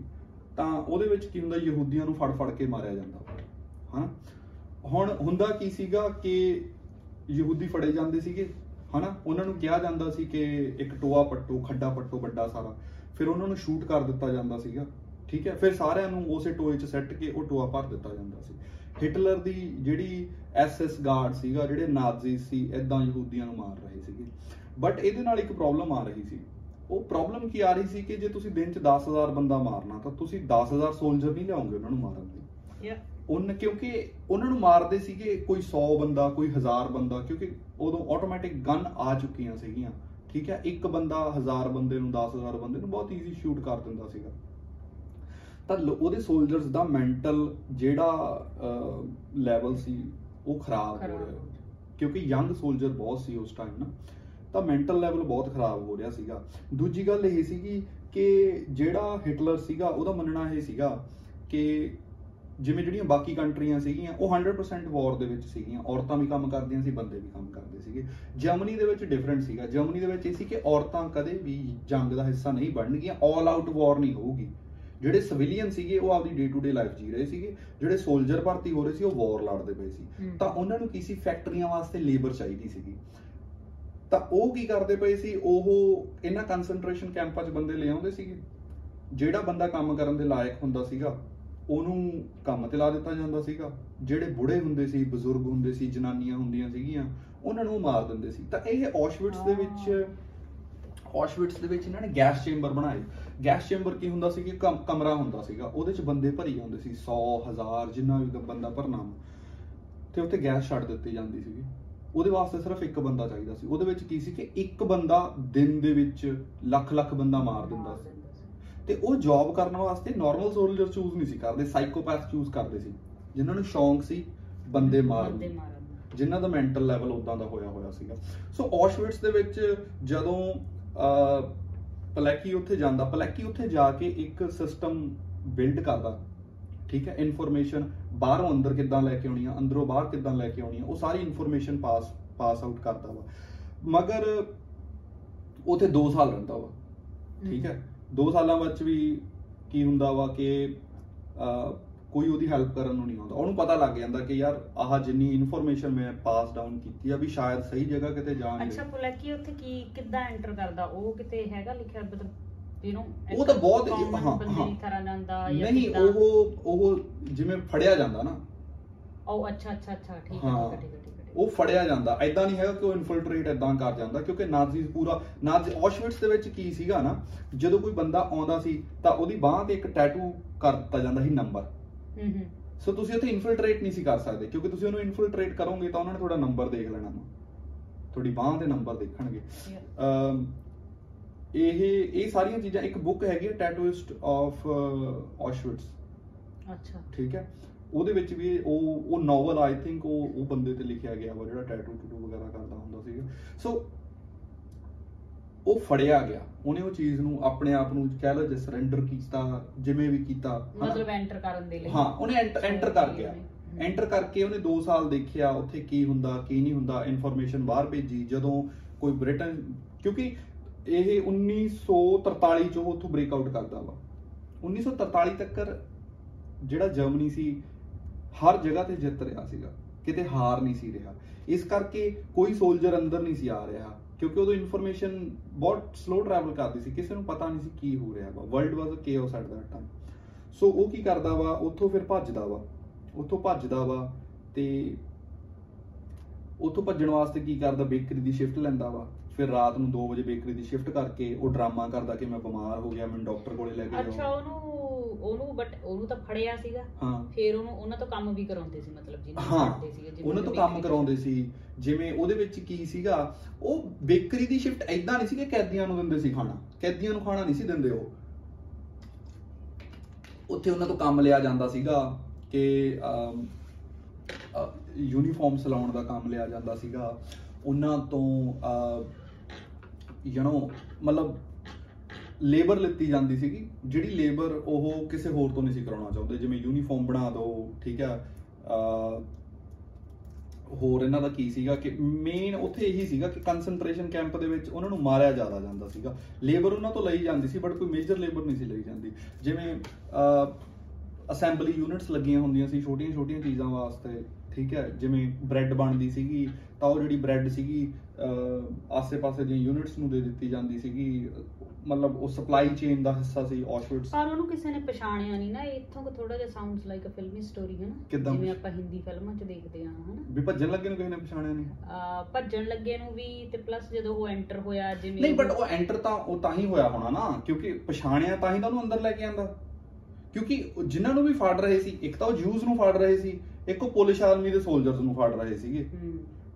ਤਾਂ ਉਹਦੇ ਵਿੱਚ ਕੀ ਹੁੰਦਾ, ਯਹੂਦੀਆਂ ਨੂੰ ਫੜ ਫੜ ਕੇ ਮਾਰਿਆ ਜਾਂਦਾ। ਹਾਂ ਹੁਣ ਹੁੰਦਾ ਕੀ ਸੀਗਾ ਕਿ ਯਹੂਦੀ ਫੜੇ ਜਾਂਦੇ ਸੀਗੇ, ਹਨਾ? ਉਹਨਾਂ ਨੂੰ ਕਿਹਾ ਜਾਂਦਾ ਸੀ ਕਿ ਇੱਕ ਟੋਆ ਪੱਟੋ, ਖੱਡਾ ਪੱਟੋ, ਵੱਡਾ ਸਾਰਾ। ਫਿਰ ਉਹਨਾਂ ਨੂੰ ਸ਼ੂਟ ਕਰ ਦਿੱਤਾ ਜਾਂਦਾ ਸੀਗਾ, ਠੀਕ ਹੈ? ਫਿਰ ਸਾਰਿਆਂ ਨੂੰ ਉਸੇ ਟੋਏ 'ਚ ਸੱਟ ਕੇ ਉਹ ਟੋਆ ਭਰ ਦਿੱਤਾ ਜਾਂਦਾ ਸੀ। ਹਿਟਲਰ ਦੀ ਜਿਹੜੀ ਐਸਐਸ ਗਾਰਡ ਸੀਗਾ, ਜਿਹੜੇ ਨਾਜ਼ੀ ਸੀ ਇਦਾਂ ਯਹੂਦੀਆਂ ਨੂੰ ਮਾਰ ਰਹੇ ਸੀਗੇ। ਬਟ ਇਹਦੇ ਨਾਲ ਇੱਕ ਪ੍ਰੋਬਲਮ ਆ ਰਹੀ ਸੀ। ਉਹ ਪ੍ਰੋਬਲਮ ਕੀ ਆ ਰਹੀ ਸੀ ਕਿ ਜੇ ਤੁਸੀਂ ਦਿਨ 'ਚ 10000 ਬੰਦਾ ਮਾਰਨਾ ਤਾਂ ਤੁਸੀਂ 10000 ਸੋਲਜਰ ਨਹੀਂ ਲਿਆਉਂਗੇ ਉਹਨਾਂ ਨੂੰ ਮਾਰਨ ਲਈ। Yeah. ਉਹਨ ਕਿਉਂਕਿ ਉਹਨਾਂ ਨੂੰ ਮਾਰਦੇ ਸੀਗੇ ਕੋਈ 100 ਬੰਦਾ ਕੋਈ 1000 ਬੰਦਾ ਕਿਉਂਕਿ ਉਦੋਂ ਆਟੋਮੈਟਿਕ ਗਨ ਆ ਚੁੱਕੀਆਂ ਸੀਗੀਆਂ। ਠੀਕ ਹੈ ਇੱਕ ਬੰਦਾ 1000 ਬੰਦੇ ਨੂੰ 10000 ਬੰਦੇ ਨੂੰ ਬਹੁਤ ਈਜ਼ੀ ਸ਼ੂਟ ਕਰ ਦਿੰਦਾ ਸੀਗਾ। ਤਾਂ ਉਹਦੇ ਸੋਲਜਰਸ ਦਾ ਮੈਂਟਲ ਜਿਹੜਾ ਲੈਵਲ ਸੀ ਉਹ ਖਰਾਬ ਹੋ। ਰਿਹਾ। ਕਿਉਂਕਿ ਯੰਗ ਸੋਲਜਰ ਬਹੁਤ ਸੀ ਉਸ ਟਾਈਮ ਨਾ। ਤਾਂ ਮੈਂਟਲ ਲੈਵਲ ਬਹੁਤ ਖਰਾਬ ਹੋ ਰਿਹਾ ਸੀਗਾ। ਦੂਜੀ ਗੱਲ ਇਹ ਸੀਗੀ ਕਿ ਜਿਹੜਾ ਹਿਟਲਰ ਸੀਗਾ ਉਹਦਾ ਮੰਨਣਾ ਇਹ ਸੀਗਾ ਕਿ ਜਿਵੇਂ ਜਿਹੜੀਆਂ ਬਾਕੀ ਕੰਟਰੀਆਂ ਸੀਗੀਆਂ ਉਹ 100% ਵਾਰ ਦੇ ਵਿੱਚ ਸੀਗੀਆਂ। ਔਰਤਾਂ ਵੀ ਕੰਮ ਕਰਦੀਆਂ ਸੀ ਬੰਦੇ ਵੀ ਕੰਮ ਕਰਦੇ ਸੀਗੇ। ਜਰਮਨੀ ਦੇ ਵਿੱਚ ਡਿਫਰੈਂਟ ਸੀਗਾ। ਜਰਮਨੀ ਦੇ ਵਿੱਚ ਇਹ ਸੀ ਕਿ ਔਰਤਾਂ ਕਦੇ ਵੀ ਜੰਗ ਦਾ ਹਿੱਸਾ ਨਹੀਂ ਬਣਨਗੀਆਂ ਆਲ ਆਊਟ ਵਾਰ ਨਹੀਂ ਹੋਊਗੀ। ਜਿਹੜੇ ਸਿਵਿਲੀਅਨ ਸੀਗੇ ਉਹ ਆਪਦੀ ਡੇ ਟੂ ਡੇ ਲਾਈਫ ਜੀ ਰਹੇ ਸੀਗੇ। ਜਿਹੜੇ ਸੋਲਜਰ ਭਰਤੀ ਹੋ ਰਹੇ ਸੀ ਉਹ ਵਾਰ ਲੜਦੇ ਪਏ ਸੀ। ਤਾਂ ਉਹਨਾਂ ਨੂੰ ਕੀ ਸੀ? ਫੈਕਟਰੀਆਂ ਵਾਸਤੇ ਲੇਬਰ ਚਾਹੀਦੀ ਸੀਗੀ। ਤਾਂ ਉਹ ਕੀ ਕਰਦੇ ਪਏ ਸੀ? ਉਹ ਇਹਨਾਂ ਕਨਸੈਂਟਰੇਸ਼ਨ ਕੈਂਪਾਂ 'ਚ ਬੰਦੇ ਲੈ ਆਉਂਦੇ ਸੀਗੇ। ਜਿਹੜਾ ਬੰਦਾ ਕੰਮ ਕਰਨ ਦੇ ਲਾਇਕ ਹੁੰਦਾ ਸੀਗਾ, ਉਹਨੂੰ ਕੰਮ ਤੇ ਲਾ ਦਿੱਤਾ ਜਾਂਦਾ ਸੀਗਾ। ਜਿਹੜੇ ਬੁੜੇ ਹੁੰਦੇ ਸੀ, ਬਜ਼ੁਰਗ ਹੁੰਦੇ ਸੀ, ਜਨਾਨੀਆਂ ਹੁੰਦੀਆਂ ਸੀਗੀਆਂ, ਉਹਨਾਂ ਨੂੰ ਮਾਰ ਦਿੰਦੇ ਸੀ। ਤਾਂ ਇਹ ਔਸ਼ਵਿਟਸ ਦੇ ਵਿੱਚ ਔਸ਼ਵਿਟਸ ਦੇ ਵਿੱਚ ਇਹਨਾਂ ਨੇ ਗੈਸ ਚੇਂਬਰ ਬਣਾਏ। ਗੈਸ ਚੇਂਬਰ ਕੀ ਹੁੰਦਾ ਸੀ ਕਿ ਕਮ- ਕਮਰਾ ਹੁੰਦਾ ਸੀਗਾ। ਉਹਦੇ 'ਚ ਬੰਦੇ ਭਰੀ ਜਾਂਦੇ ਸੀ। 100 1000 ਜਿੰਨਾ ਵੀ ਬੰਦਾ ਭਰਨਾ ਵਾ। ਤੇ ਉੱਥੇ ਗੈਸ ਛੱਡ ਦਿੱਤੀ ਜਾਂਦੀ ਸੀਗੀ। ਉਹਦੇ ਵਾਸਤੇ ਸਿਰਫ ਇੱਕ ਬੰਦਾ ਚਾਹੀਦਾ ਸੀ। ਉਹਦੇ ਵਿੱਚ ਕੀ ਸੀ ਕਿ ਇੱਕ ਬੰਦਾ ਦਿਨ ਦੇ ਵਿੱਚ ਲੱਖ ਲੱਖ ਬੰਦਾ ਮਾਰ ਦਿੰਦਾ ਸੀ। ਤੇ ਉਹ ਜੌਬ ਕਰਨ ਵਾਸਤੇ ਨਾਰਮਲ ਸੋਲਜਰ ਚੂਜ਼ ਨਹੀਂ ਸੀ ਕਰਦੇ ਸਾਈਕੋਪੈਥ ਚੂਜ਼ ਕਰਦੇ ਸੀ। ਜਿਨ੍ਹਾਂ ਨੂੰ ਸ਼ੌਂਕ ਸੀ ਬੰਦੇ ਮਾਰਨ। ਜਿਨ੍ਹਾਂ ਦਾ ਮੈਂਟਲ ਲੈਵਲ ਉਦਾਂ ਦਾ ਹੋਇਆ ਹੋਇਆ ਸੀਗਾ। ਸੋ ਔਸ਼ਵਿਟਸ ਦੇ ਵਿੱਚ ਜਦੋਂ ਪਲੈਕੀ ਉੱਥੇ ਜਾਂਦਾ ਪਲੈਕੀ ਉੱਥੇ ਜਾ ਕੇ ਇੱਕ ਸਿਸਟਮ ਬਿਲਡ ਕਰਦਾ। ਠੀਕ ਹੈ? ਇਨਫੋਰਮੇਸ਼ਨ ਬਾਹਰੋਂ ਅੰਦਰ ਕਿੱਦਾਂ ਲੈ ਕੇ ਆਉਣੀ ਆ ਅੰਦਰੋਂ ਬਾਹਰ ਕਿੱਦਾਂ ਲੈ ਕੇ ਆਉਣੀ ਆ ਉਹ ਸਾਰੀ ਇਨਫੋਰਮੇਸ਼ਨ ਪਾਸ ਪਾਸ ਆਊਟ ਕਰਦਾ ਵਾ। ਮਗਰ ਉੱਥੇ 2 ਸਾਲ ਰਹਿੰਦਾ ਵਾ ਠੀਕ ਹੈ? 2 ਸਾਲਾਂ ਵਿੱਚ ਵੀ ਕੀ ਹੁੰਦਾ ਵਾ ਕਿ ਕੋਈ ਉਹਦੀ ਹੈਲਪ ਕਰਨ ਨੂੰ ਨਹੀਂ ਆਉਂਦਾ। ਉਹਨੂੰ ਪਤਾ ਲੱਗ ਜਾਂਦਾ ਕਿ ਯਾਰ ਆਹ ਜਿੰਨੀ ਇਨਫੋਰਮੇਸ਼ਨ ਮੈਂ ਪਾਸ ਡਾਊਨ ਕੀਤੀ ਆ ਵੀ ਸ਼ਾਇਦ ਸਹੀ ਜਗ੍ਹਾ ਕਿਤੇ ਜਾ ਨਹੀਂ ਅੱਛਾ। ਪੁਲੈਕੀ ਉੱਥੇ ਕੀ ਕਿੱਦਾਂ ਐਂਟਰ ਕਰਦਾ? ਉਹ ਕਿਤੇ ਹੈਗਾ ਲਿਖਿਆ ਮਤਲਬ ਯੂ نو ਉਹ ਤਾਂ ਬਹੁਤ- ਹਾਂ, ਹਾਂ। ਤਰ੍ਹਾਂ ਜਾਂਦਾ ਜਾਂ ਨਹੀਂ? ਉਹ ਉਹ ਜਿਵੇਂ ਫੜਿਆ ਜਾਂਦਾ ਨਾ। ਉਹ ਅੱਛਾ ਅੱਛਾ ਅੱਛਾ ਠੀਕ ਹੈ। ਠੀਕ ਹੈ ਉਹ ਫੜਿਆ ਜਾਂਦਾ। ਐਦਾਂ ਨਹੀਂ ਹੈਗਾ ਕਿ ਉਹ ਇਨਫਿਲਟਰੇਟ ਐਦਾਂ ਕਰ ਜਾਂਦਾ ਕਿਉਂਕਿ ਨਾਜ਼ੀਜ਼ ਪੂਰਾ ਨਾਜ਼ੀ ਔਸ਼ਵਿਟਸ ਦੇ ਵਿੱਚ ਕੀ ਸੀਗਾ ਨਾ ਜਦੋਂ ਕੋਈ ਬੰਦਾ ਆਉਂਦਾ ਸੀ ਤਾਂ ਉਹਦੀ ਬਾਹ ਤੇ ਇੱਕ ਟੈਟੂ ਕਰ ਦਿੱਤਾ ਜਾਂਦਾ ਸੀ ਨੰਬਰ ਹੂੰ ਹੂੰ। ਸੋ ਤੁਸੀਂ ਉੱਥੇ ਇਨਫਿਲਟਰੇਟ ਨਹੀਂ ਸੀ ਕਰ ਸਕਦੇ ਕਿਉਂਕਿ ਤੁਸੀਂ ਉਹਨੂੰ ਇਨਫਿਲਟਰੇਟ ਕਰੋਗੇ ਤਾਂ ਉਹਨਾਂ ਨੇ ਤੁਹਾਡਾ ਨੰਬਰ ਦੇਖ ਲੈਣਾ। ਵਾ ਤੁਹਾਡੀ ਬਾਹ ਦੇ ਨੰਬਰ ਦੇਖਣਗੇ। ਇਹ ਇਹ ਸਾਰੀਆਂ ਚੀਜ਼ਾਂ ਇੱਕ ਬੁੱਕ ਹੈਗੀ ਹੈ ਟੈਟੂਇਸਟ ਆਫ ਔਸ਼ਵਿਟਸ ਅੱਛਾ। ਠੀਕ ਹੈ? ਉਹਦੇ ਵਿੱਚ ਵੀ ਉਹ ਉਹ ਨੋਵਲ ਆਈ ਥਿੰਕ ਉਹ ਉਹ ਬੰਦੇ ਤੇ ਲਿਖਿਆ ਗਿਆ ਵਾ ਜਿਹੜਾ ਟੈਟੂ ਟੂਟੂ ਵਗੈਰਾ ਕਰਦਾ ਹੁੰਦਾ ਸੀਗਾ। ਸੋ ਉਹ ਫੜਿਆ ਗਿਆ। ਉਹਨੇ ਉਹ ਚੀਜ਼ ਨੂੰ ਆਪਣੇ ਆਪ ਨੂੰ ਕਹਿ ਲਓ ਜੇ ਸਰੈਂਡਰ ਕੀਤਾ ਜਿਵੇਂ ਵੀ ਕੀਤਾ। ਮਤਲਬ ਐਂਟਰ ਕਰਨ ਦੇ ਲਈ। ਹਾਂ ਉਹਨੇ ਐਂਟਰ ਕਰ ਗਿਆ। ਐਂਟਰ ਕਰਕੇ ਉਹਨੇ 2 ਸਾਲ ਦੇਖਿਆ ਉੱਥੇ ਕੀ ਹੁੰਦਾ ਕੀ ਨਹੀਂ ਹੁੰਦਾ ਇਨਫੋਰਮੇਸ਼ਨ ਬਾਹਰ ਭੇਜੀ। ਜਦੋਂ ਕੋਈ ਬ੍ਰਿਟਨ ਕਿਉਂਕਿ ਇਹ 1943 ਚੋਂ ਉੱਥੋਂ ਬ੍ਰੇਕਆਊਟ ਕਰਦਾ ਵਾ। 1943 ਤੱਕ ਜਿਹੜਾ ਜਰਮਨੀ ਸੀ, ਹਰ ਜਗ੍ਹਾ ਤੇ ਜਿੱਤ ਰਿਹਾ ਸੀਗਾ, ਕਿਤੇ ਹਾਰ ਨਹੀਂ ਸੀ ਰਿਹਾ। ਇਸ ਕਰਕੇ ਕੋਈ ਸੋਲਜਰ ਅੰਦਰ ਨਹੀਂ ਸੀ ਆ ਰਿਹਾ, ਕਿਉਂਕਿ ਉਦੋਂ ਇਨਫੋਰਮੇਸ਼ਨ ਬਹੁਤ ਸਲੋ ਟਰੈਵਲ ਕਰਦੀ ਸੀ, ਕਿਸੇ ਨੂੰ ਪਤਾ ਨਹੀਂ ਸੀ ਕੀ ਹੋ ਰਿਹਾ ਵਾ। World was a chaos at that time so ਉਹ ਕੀ ਕਰਦਾ ਵਾ, ਉੱਥੋਂ ਫਿਰ ਭੱਜਦਾ ਵਾ। ਉੱਥੋਂ ਭੱਜਦਾ ਵਾ ਤੇ ਉੱਥੋਂ ਭੱਜਣ ਵਾਸਤੇ ਕੀ ਕਰਦਾ ਬੇਕਰੀ ਦੀ ਸ਼ਿਫਟ ਲੈਂਦਾ ਵਾ। ਫਿਰ ਰਾਤ ਨੂੰ 2 ਵਜੇ ਬੇਕਰੀ ਦੀ ਸ਼ਿਫਟ ਕਰਕੇ ਉਹ ਡਰਾਮਾ ਕਰਦਾ ਕਿ ਮੈਂ ਬਿਮਾਰ ਹੋ ਗਿਆ ਮੈਨੂੰ ਡਾਕਟਰ ਕੋਲੇ ਲੈ ਕੇ ਅੱਛਾ ਜਾਓ ਉਹਨੂੰ ਉਹਨੂੰ ਬਟ ਉਹਨੂੰ ਤਾਂ ਫੜਿਆ ਸੀਗਾ। ਹਾਂ। ਫਿਰ ਉਹਨੂੰ ਉਹਨਾਂ ਤੋਂ ਕੰਮ ਵੀ ਕਰਾਉਂਦੇ ਸੀ ਮਤਲਬ ਜਿਹਨੂੰ ਹਾਂ ਫੜਦੇ ਸੀਗੇ ਜਿਵੇਂ ਉਹਨਾਂ ਤੋਂ ਕੰਮ ਕਰਾਉਂਦੇ ਸੀ। ਜਿਵੇਂ ਉਹਦੇ ਵਿੱਚ ਕੀ ਸੀਗਾ ਉਹ ਬੇਕਰੀ ਦੀ ਸ਼ਿਫਟ ਐਦਾਂ ਨਹੀਂ ਸੀ ਕਿ ਕੈਦੀਆਂ ਨੂੰ ਦਿੰਦੇ ਸੀ ਖਾਣਾ। ਕੈਦੀਆਂ ਨੂੰ ਖਾਣਾ ਨਹੀਂ ਸੀ ਦਿੰਦੇ ਉਹ। ਉੱਥੇ ਉਹਨਾਂ ਤੋਂ ਕੰਮ ਲਿਆ ਜਾਂਦਾ ਸੀਗਾ ਕਿ ਯੂਨੀਫਾਰਮ ਸਿਲਾਉਣ ਦਾ ਕੰਮ ਲਿਆ ਜਾਂਦਾ ਸੀਗਾ। ਉਹਨਾਂ ਤੋਂ ਯੂ نو ਮਤਲਬ ਲੇਬਰ ਲਿੱਤੀ ਜਾਂਦੀ ਸੀਗੀ ਜਿਹੜੀ ਲੇਬਰ ਉਹ ਕਿਸੇ ਹੋਰ ਤੋਂ ਨਹੀਂ ਸੀ ਕਰਾਉਣਾ ਚਾਹੁੰਦੇ। ਜਿਵੇਂ ਯੂਨੀਫਾਰਮ ਬਣਾ ਦਿਓ ਠੀਕ ਹੈ ਅਹ ਹੋਰ ਇਹਨਾਂ ਦਾ ਕੀ ਸੀਗਾ ਕਿ ਮੇਨ ਉੱਥੇ ਇਹੀ ਸੀਗਾ ਕਿ ਕਨਸੈਂਟਰੇਸ਼ਨ ਕੈਂਪ ਦੇ ਵਿੱਚ ਉਹਨਾਂ ਨੂੰ ਮਾਰਿਆ ਜ਼ਿਆਦਾ ਜਾਂਦਾ ਸੀਗਾ। ਲੇਬਰ ਉਹਨਾਂ ਤੋਂ ਲਈ ਜਾਂਦੀ ਸੀ ਬਟ ਕੋਈ ਮੇਜਰ ਲੇਬਰ ਨਹੀਂ ਸੀ ਲਈ ਜਾਂਦੀ। ਜਿਵੇਂ ਅਸੈਂਬਲੀ ਯੂਨਿਟਸ ਲੱਗੀਆਂ ਹੁੰਦੀਆਂ ਸੀ ਛੋਟੀਆਂ ਛੋਟੀਆਂ ਚੀਜ਼ਾਂ ਵਾਸਤੇ ਠੀਕ ਹੈ ਜਿਵੇਂ ਬ੍ਰੈਡ ਬਣਦੀ ਸੀਗੀ ਤਾਂ ਉਹ ਜਿਹੜੀ ਬ੍ਰੈਡ ਸੀਗੀ ਅਹ, ਆਸੇ-ਪਾਸੇ ਦੀਆਂ ਯੂਨਿਟਸ ਨੂੰ ਦੇ ਦਿੱਤੀ ਜਾਂਦੀ ਸੀਗੀ। ਮਤਲਬ ਉਹ ਸਪਲਾਈ ਚੇਨ ਦਾ ਹਿੱਸਾ ਸੀ ਔਸ਼ਵਿਟਸ ਪਰ ਉਹਨੂੰ ਕਿਸੇ ਨੇ ਪਛਾਣਿਆ ਨਹੀਂ ਨਾ। ਇੱਥੋਂ ਕੋ ਥੋੜਾ ਜਿਹਾ ਸਾਊਂਡਸ ਲਾਈਕ ਅ ਫਿਲਮੀ ਸਟੋਰੀ ਹੈ ਨਾ? ਜਿਵੇਂ ਆਪਾਂ ਹਿੰਦੀ ਫਿਲਮਾਂ 'ਚ ਦੇਖਦੇ ਆ ਹਨਾ ਵੀ ਭੱਜਣ ਲੱਗੇ ਨੂੰ ਕਿਸੇ ਨੇ ਪਛਾਣਿਆ ਨਹੀਂ ਭੱਜਣ ਲੱਗੇ ਨੂੰ ਵੀ ਤੇ ਪਲੱਸ ਜਦੋਂ ਉਹ ਐਂਟਰ ਹੋਇਆ ਜਿਵੇਂ ਨਹੀਂ ਬਟ ਉਹ ਐਂਟਰ ਤਾਂ ਉਹ ਤਾਂ ਹੀ ਹੋਇਆ ਹੋਣਾ ਨਾ। ਕਿਉਂਕਿ ਪਛਾਣਿਆ ਤਾਂ ਹੀ ਤਾਂ ਉਹਨੂੰ ਅੰਦਰ ਲੈ ਕੇ ਆਂਦਾ। ਕਿਉਂਕਿ ਜਿਨ੍ਹਾਂ ਨੂੰ ਵੀ ਫੜ ਰਹੇ ਸੀ ਇੱਕ ਤਾਂ ਉਹ ਜੂਸ ਨੂੰ ਫੜ ਰਹੇ ਸੀ ਇੱਕ ਉਹ ਪੁਲਿਸ ਆਰਮੀ ਦੇ ਸੋਲਜਰਸ ਨੂੰ ਫੜ ਰਹੇ ਸੀਗੇ।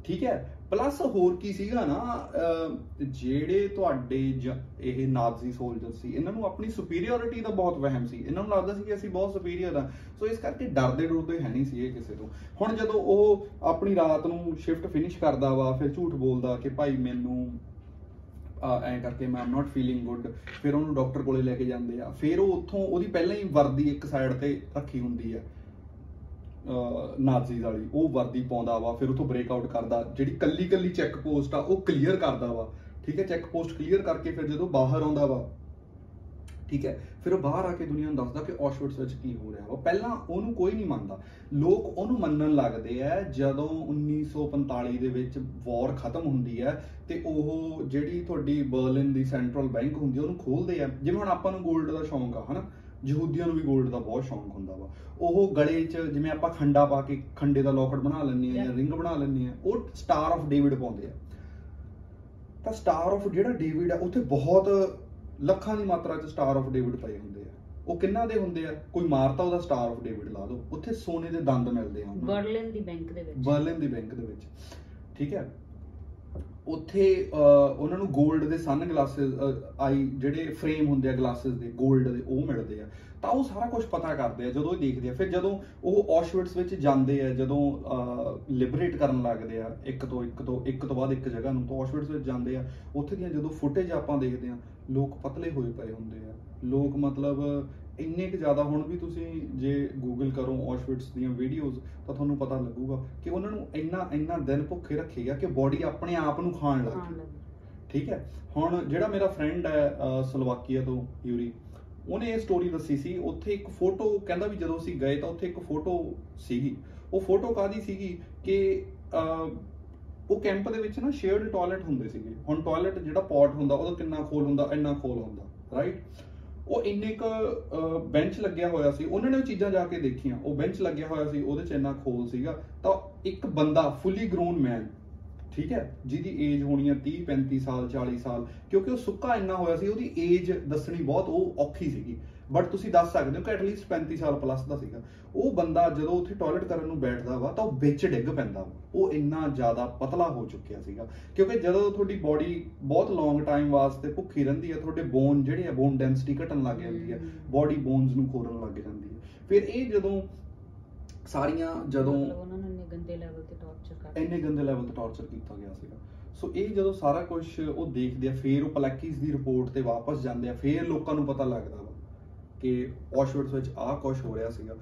ਠੀਕ ਹੈ? ਪਲੱਸ ਹੋਰ ਕੀ ਸੀਗਾ ਨਾ ਅਹ, ਜਿਹੜੇ ਤੁਹਾਡੇ ਜ- ਇਹ ਨਾਜ਼ੀ ਸੋਲਜਰ ਸੀ ਇਹਨਾਂ ਨੂੰ ਆਪਣੀ ਸੁਪੀਰੀਅਰਿਟੀ ਦਾ ਬਹੁਤ ਵਹਿਮ ਸੀ। ਇਹਨਾਂ ਨੂੰ ਲੱਗਦਾ ਸੀ ਕਿ ਅਸੀਂ ਬਹੁਤ ਸੁਪੀਰੀਅਰ ਆ ਸੋ ਇਸ ਕਰਕੇ ਡਰਦੇ ਡਰਦੇ ਹੈ ਨਹੀਂ ਸੀ ਇਹ ਕਿਸੇ ਤੋਂ। ਹੁਣ ਜਦੋਂ ਉਹ ਆਪਣੀ ਰਾਤ ਨੂੰ ਸ਼ਿਫਟ ਫਿਨਿਸ਼ ਕਰਦਾ ਵਾ ਫਿਰ ਝੂਠ ਬੋਲਦਾ ਕਿ ਭਾਈ ਮੈਨੂੰ ਆ ਐਂ ਕਰਕੇ ਮੈਂ ਆਮ ਨਾਟ ਫੀਲਿੰਗ ਗੁੱਡ ਫਿਰ ਉਹਨੂੰ ਡਾਕਟਰ ਕੋਲੇ ਲੈ ਕੇ ਜਾਂਦੇ ਆ। ਫਿਰ ਉਹ ਉੱਥੋਂ ਉਹਦੀ ਪਹਿਲਾਂ ਹੀ ਵਰਦੀ ਇੱਕ ਸਾਈਡ ਤੇ ਰੱਖੀ ਹੁੰਦੀ ਹੈ ਨਾਜ਼ੀ ਵਾਲੀ, ਉਹ ਵਰਦੀ ਪਾਉਂਦਾ ਵਾ, ਫਿਰ ਉਥੋਂ ਬ੍ਰੇਕਆਊਟ ਕਰਦਾ, ਜਿਹੜੀ ਕੱਲੀ ਕੱਲੀ ਚੈੱਕ ਪੋਸਟ ਆ, ਉਹ ਕਲੀਅਰ ਕਰਦਾ ਵਾ। ਠੀਕ ਹੈ ਚੈੱਕ ਪੋਸਟ ਕਲੀਅਰ ਕਰਕੇ ਫਿਰ ਜਦੋਂ ਬਾਹਰ ਆਉਂਦਾ ਵਾ, ਠੀਕ ਹੈ, ਫਿਰ ਉਹ ਬਾਹਰ ਆ ਕੇ ਦੁਨੀਆ ਨੂੰ ਦੱਸਦਾ ਕਿ ਔਸ਼ਵਿਟਸ ਵਿੱਚ ਕੀ ਹੋ ਰਿਹਾ ਵਾ। ਪਹਿਲਾਂ ਉਹਨੂੰ ਕੋਈ ਨਹੀਂ ਮੰਨਦਾ। ਲੋਕ ਉਹਨੂੰ ਮੰਨਣ ਲੱਗਦੇ ਆ, ਜਦੋਂ 1945 ਦੇ ਵਿੱਚ ਵਾਰ ਖਤਮ ਹੁੰਦੀ ਹੈ, ਤੇ ਉਹ ਜਿਹੜੀ ਤੁਹਾਡੀ ਬਰਲਿਨ ਦੀ ਸੈਂਟਰਲ ਬੈਂਕ ਹੁੰਦੀ ਆ, ਉਹਨੂੰ ਖੋਲਦੇ ਆ। ਜਿਵੇਂ ਹੁਣ ਆਪਾਂ ਨੂੰ 골ਡ ਦਾ ਸ਼ੌਂਕ ਆ, ਹਨਾ? ਯਹੂਦੀਆਂ ਨੂੰ ਵੀ 골ਡ ਦਾ ਬਹੁਤ ਸ਼ੌਂਕ ਹੁੰਦਾ ਵਾ। ਉਹ ਗਲੇ 'ਚ ਜਿਵੇਂ ਆਪਾਂ ਖੰਡਾ ਪਾ ਕੇ ਖੰਡੇ ਦਾ ਲੋਕਟ ਬਣਾ ਲੈਂਦੇ ਆ ਜਾਂ. ਰਿੰਗ ਬਣਾ ਲੈਂਦੇ ਆ ਉਹ ਸਟਾਰ ਆਫ ਡੇਵਿਡ ਪਾਉਂਦੇ ਆ। ਤਾਂ ਸਟਾਰ ਆਫ ਜਿਹੜਾ ਡੇਵਿਡ ਆ ਉੱਥੇ ਬਹੁਤ ਲੱਖਾਂ ਦੀ ਮਾਤਰਾ 'ਚ ਸਟਾਰ ਆਫ ਡੇਵਿਡ ਪਏ ਹੁੰਦੇ ਆ। ਉਹ ਕਿੰਨਾ ਦੇ ਹੁੰਦੇ ਆ? ਕੋਈ ਮਾਰਤਾ ਉਹਦਾ ਸਟਾਰ ਆਫ ਡੇਵਿਡ ਲਾ ਦੋ ਉੱਥੇ ਸੋਨੇ ਦੇ ਦੰਦ ਮਿਲਦੇ ਆ। ਬਰਲਿਨ ਦੀ ਬੈਂਕ ਦੇ ਵਿੱਚ। ਬਰਲਿਨ ਦੀ ਬੈਂਕ ਦੇ ਵਿੱਚ। ਠੀਕ ਹੈ? ਉੱਥੇ ਅਹ, ਉਹਨਾਂ ਨੂੰ 골ਡ ਦੇ ਸਨ ਗਲਾਸਸ ਆਈ ਜਿਹੜੇ ਫਰੇਮ ਹੁੰਦੇ ਆ ਗਲਾਸਸ ਦੇ 골ਡ ਦੇ ਉਹ ਮਿਲਦੇ ਆ। ਤਾਂ ਉਹ ਸਾਰਾ ਕੁਝ ਪਤਾ ਕਰਦੇ ਆ ਜਦੋਂ ਇਹ ਦੇਖਦੇ ਆ। ਫਿਰ ਜਦੋਂ ਉਹ ਔਸ਼ਵਿਟਸ ਵਿੱਚ ਜਾਂਦੇ ਆ ਜਦੋਂ ਲਿਬਰੇਟ ਕਰਨ ਲੱਗਦੇ ਆ ਇੱਕ ਤੋਂ ਇੱਕ ਤੋਂ ਇੱਕ ਤੋਂ ਬਾਅਦ ਇੱਕ ਜਗ੍ਹਾ ਨੂੰ ਤਾਂ ਔਸ਼ਵਿਟਸ ਵਿੱਚ ਜਾਂਦੇ ਆ। ਉੱਥੇ ਦੀਆਂ ਜਦੋਂ ਫੁਟੇਜ ਆਪਾਂ ਦੇਖਦੇ ਆ ਲੋਕ ਪਤਲੇ ਹੋਏ ਪਏ ਹੁੰਦੇ ਆ। ਲੋਕ ਮਤਲਬ ਇੰਨੇ ਕੁ ਜ਼ਿਆਦਾ ਹੁਣ ਵੀ ਤੁਸੀਂ ਜੇ ਗੂਗਲ ਕਰੋ ਔਸ਼ਵਿਟਸ ਦੀਆਂ ਵੀਡੀਓਜ਼ ਤਾਂ ਤੁਹਾਨੂੰ ਪਤਾ ਲੱਗੂਗਾ ਕਿ ਉਹਨਾਂ ਨੂੰ ਇੰਨਾ ਇੰਨਾ ਦਿਨ ਭੁੱਖੇ ਰੱਖੇਗਾ ਕਿ ਬਾਡੀ ਆਪਣੇ ਆਪ ਨੂੰ ਖਾਣ ਲੱਗ ਗਈ। ਠੀਕ ਹੈ? ਹੁਣ ਜਿਹੜਾ ਮੇਰਾ ਫਰੈਂਡ ਹੈ ਸਲੋਵਾਕੀਆ ਤੋਂ ਯੂਰੀ ਉਹਨੇ ਇਹ ਸਟੋਰੀ ਦੱਸੀ ਸੀ ਉੱਥੇ ਇੱਕ ਫੋਟੋ ਕਹਿੰਦਾ ਵੀ ਜਦੋਂ ਅਸੀਂ ਗਏ ਤਾਂ ਉੱਥੇ ਇੱਕ ਫੋਟੋ ਸੀਗੀ। ਉਹ ਫੋਟੋ ਕਾਦੀ ਸੀਗੀ ਕਿ ਉਹ ਕੈਂਪ ਦੇ ਵਿੱਚ ਨਾ ਸ਼ੇਅਰਡ ਟਾਇਲਟ ਹੁੰਦੇ ਸੀਗੇ। ਹੁਣ ਟਾਇਲਟ ਜਿਹੜਾ ਪੌਟ ਹੁੰਦਾ ਉਹਦਾ ਕਿੰਨਾ ਖੋਲ ਹੁੰਦਾ ਇੰਨਾ ਖੋਲ ਹੁੰਦਾ ਰਾਈਟ ਉਹ ਇੰਨੇ ਕ ਬੈਂਚ ਲੱਗਿਆ ਹੋਇਆ ਸੀ। ਉਹਨਾਂ ਨੇ ਉਹ ਚੀਜ਼ਾਂ ਜਾ ਕੇ ਦੇਖੀਆਂ। ਉਹ ਬੈਂਚ ਲੱਗਿਆ ਹੋਇਆ ਸੀ, ਉਹਦੇ ਚ ਇੰਨਾ ਖੋਲ ਸੀਗਾ। ਤਾਂ ਇੱਕ ਬੰਦਾ ਫੁੱਲੀ ਗਰੋਨ ਮੈਨ ਠੀਕ ਹੈ, ਜਿਹਦੀ ਏਜ ਹੋਣੀ ਆ 30 35 ਸਾਲ 40 ਸਾਲ, ਕਿਉਂਕਿ ਉਹ ਸੁੱਕਾ ਇੰਨਾ ਹੋਇਆ ਸੀ, ਉਹਦੀ ਏਜ ਦੱਸਣੀ ਬਹੁਤ, ਉਹ ਔਖੀ ਸੀਗੀ। ਬਟ ਤੁਸੀਂ ਦੱਸ ਸਕਦੇ ਹੋ ਕਿ ਐਟਲੀਸਟ 35 ਸਾਲ ਪਲੱਸ ਦਾ ਸੀਗਾ। ਉਹ ਬੰਦਾ ਜਦੋਂ ਉੱਥੇ ਟਾਇਲਟ ਕਰਨ ਨੂੰ ਬੈਠਦਾ ਵਾ ਤਾਂ ਉਹ ਵਿੱਚ ਡਿੱਗ ਪੈਂਦਾ ਉਹ ਇੰਨਾ ਜ਼ਿਆਦਾ ਪਤਲਾ ਹੋ ਚੁੱਕਿਆ ਸੀਗਾ। ਕਿਉਂਕਿ ਜਦੋਂ ਤੁਹਾਡੀ ਬਾਡੀ ਬਹੁਤ ਲੌਂਗ ਟਾਈਮ ਵਾਸਤੇ ਭੁੱਖੀ ਰਹਿੰਦੀ ਹੈ ਤੁਹਾਡੇ ਬੋਨ ਜਿਹੜੇ ਆ ਬੋਨ ਡੈਂਸਿਟੀ ਘਟਣ ਲੱਗ ਜਾਂਦੀ ਹੈ। ਬਾਡੀ ਬੋਨਸ ਨੂੰ ਖੋਰਨ ਲੱਗ ਜਾਂਦੀ ਹੈ। ਫਿਰ ਇਹ ਜਦੋਂ ਸਾਰੀਆਂ ਜਦੋਂ ਉਹਨਾਂ ਨੂੰ ਇੰਨੇ ਗੰਦੇ ਲੈਵਲ ਤੇ ਟੌਰਚਰ ਕਰ ਇੰਨੇ ਗੰਦੇ ਲੈਵਲ ਤੇ ਟੌਰਚਰ ਕੀਤਾ ਗਿਆ ਸੀਗਾ। ਸੋ ਇਹ ਜਦੋਂ ਸਾਰਾ ਕੁਝ ਉਹ ਦੇਖਦੇ ਆ ਫੇਰ ਉਹ ਪਲੈਕੀਜ਼ ਦੀ ਰਿਪੋਰਟ ਤੇ ਵਾਪਸ ਜਾਂਦੇ ਆ ਫੇਰ ਲੋਕਾਂ ਨੂੰ ਪਤਾ ਲੱਗਦਾ ਕਿ ਔਸ਼ਵਿਟਸ ਵਿੱਚ ਆਹ ਕੁਝ ਹੋ ਰਿਹਾ ਸੀਗਾ।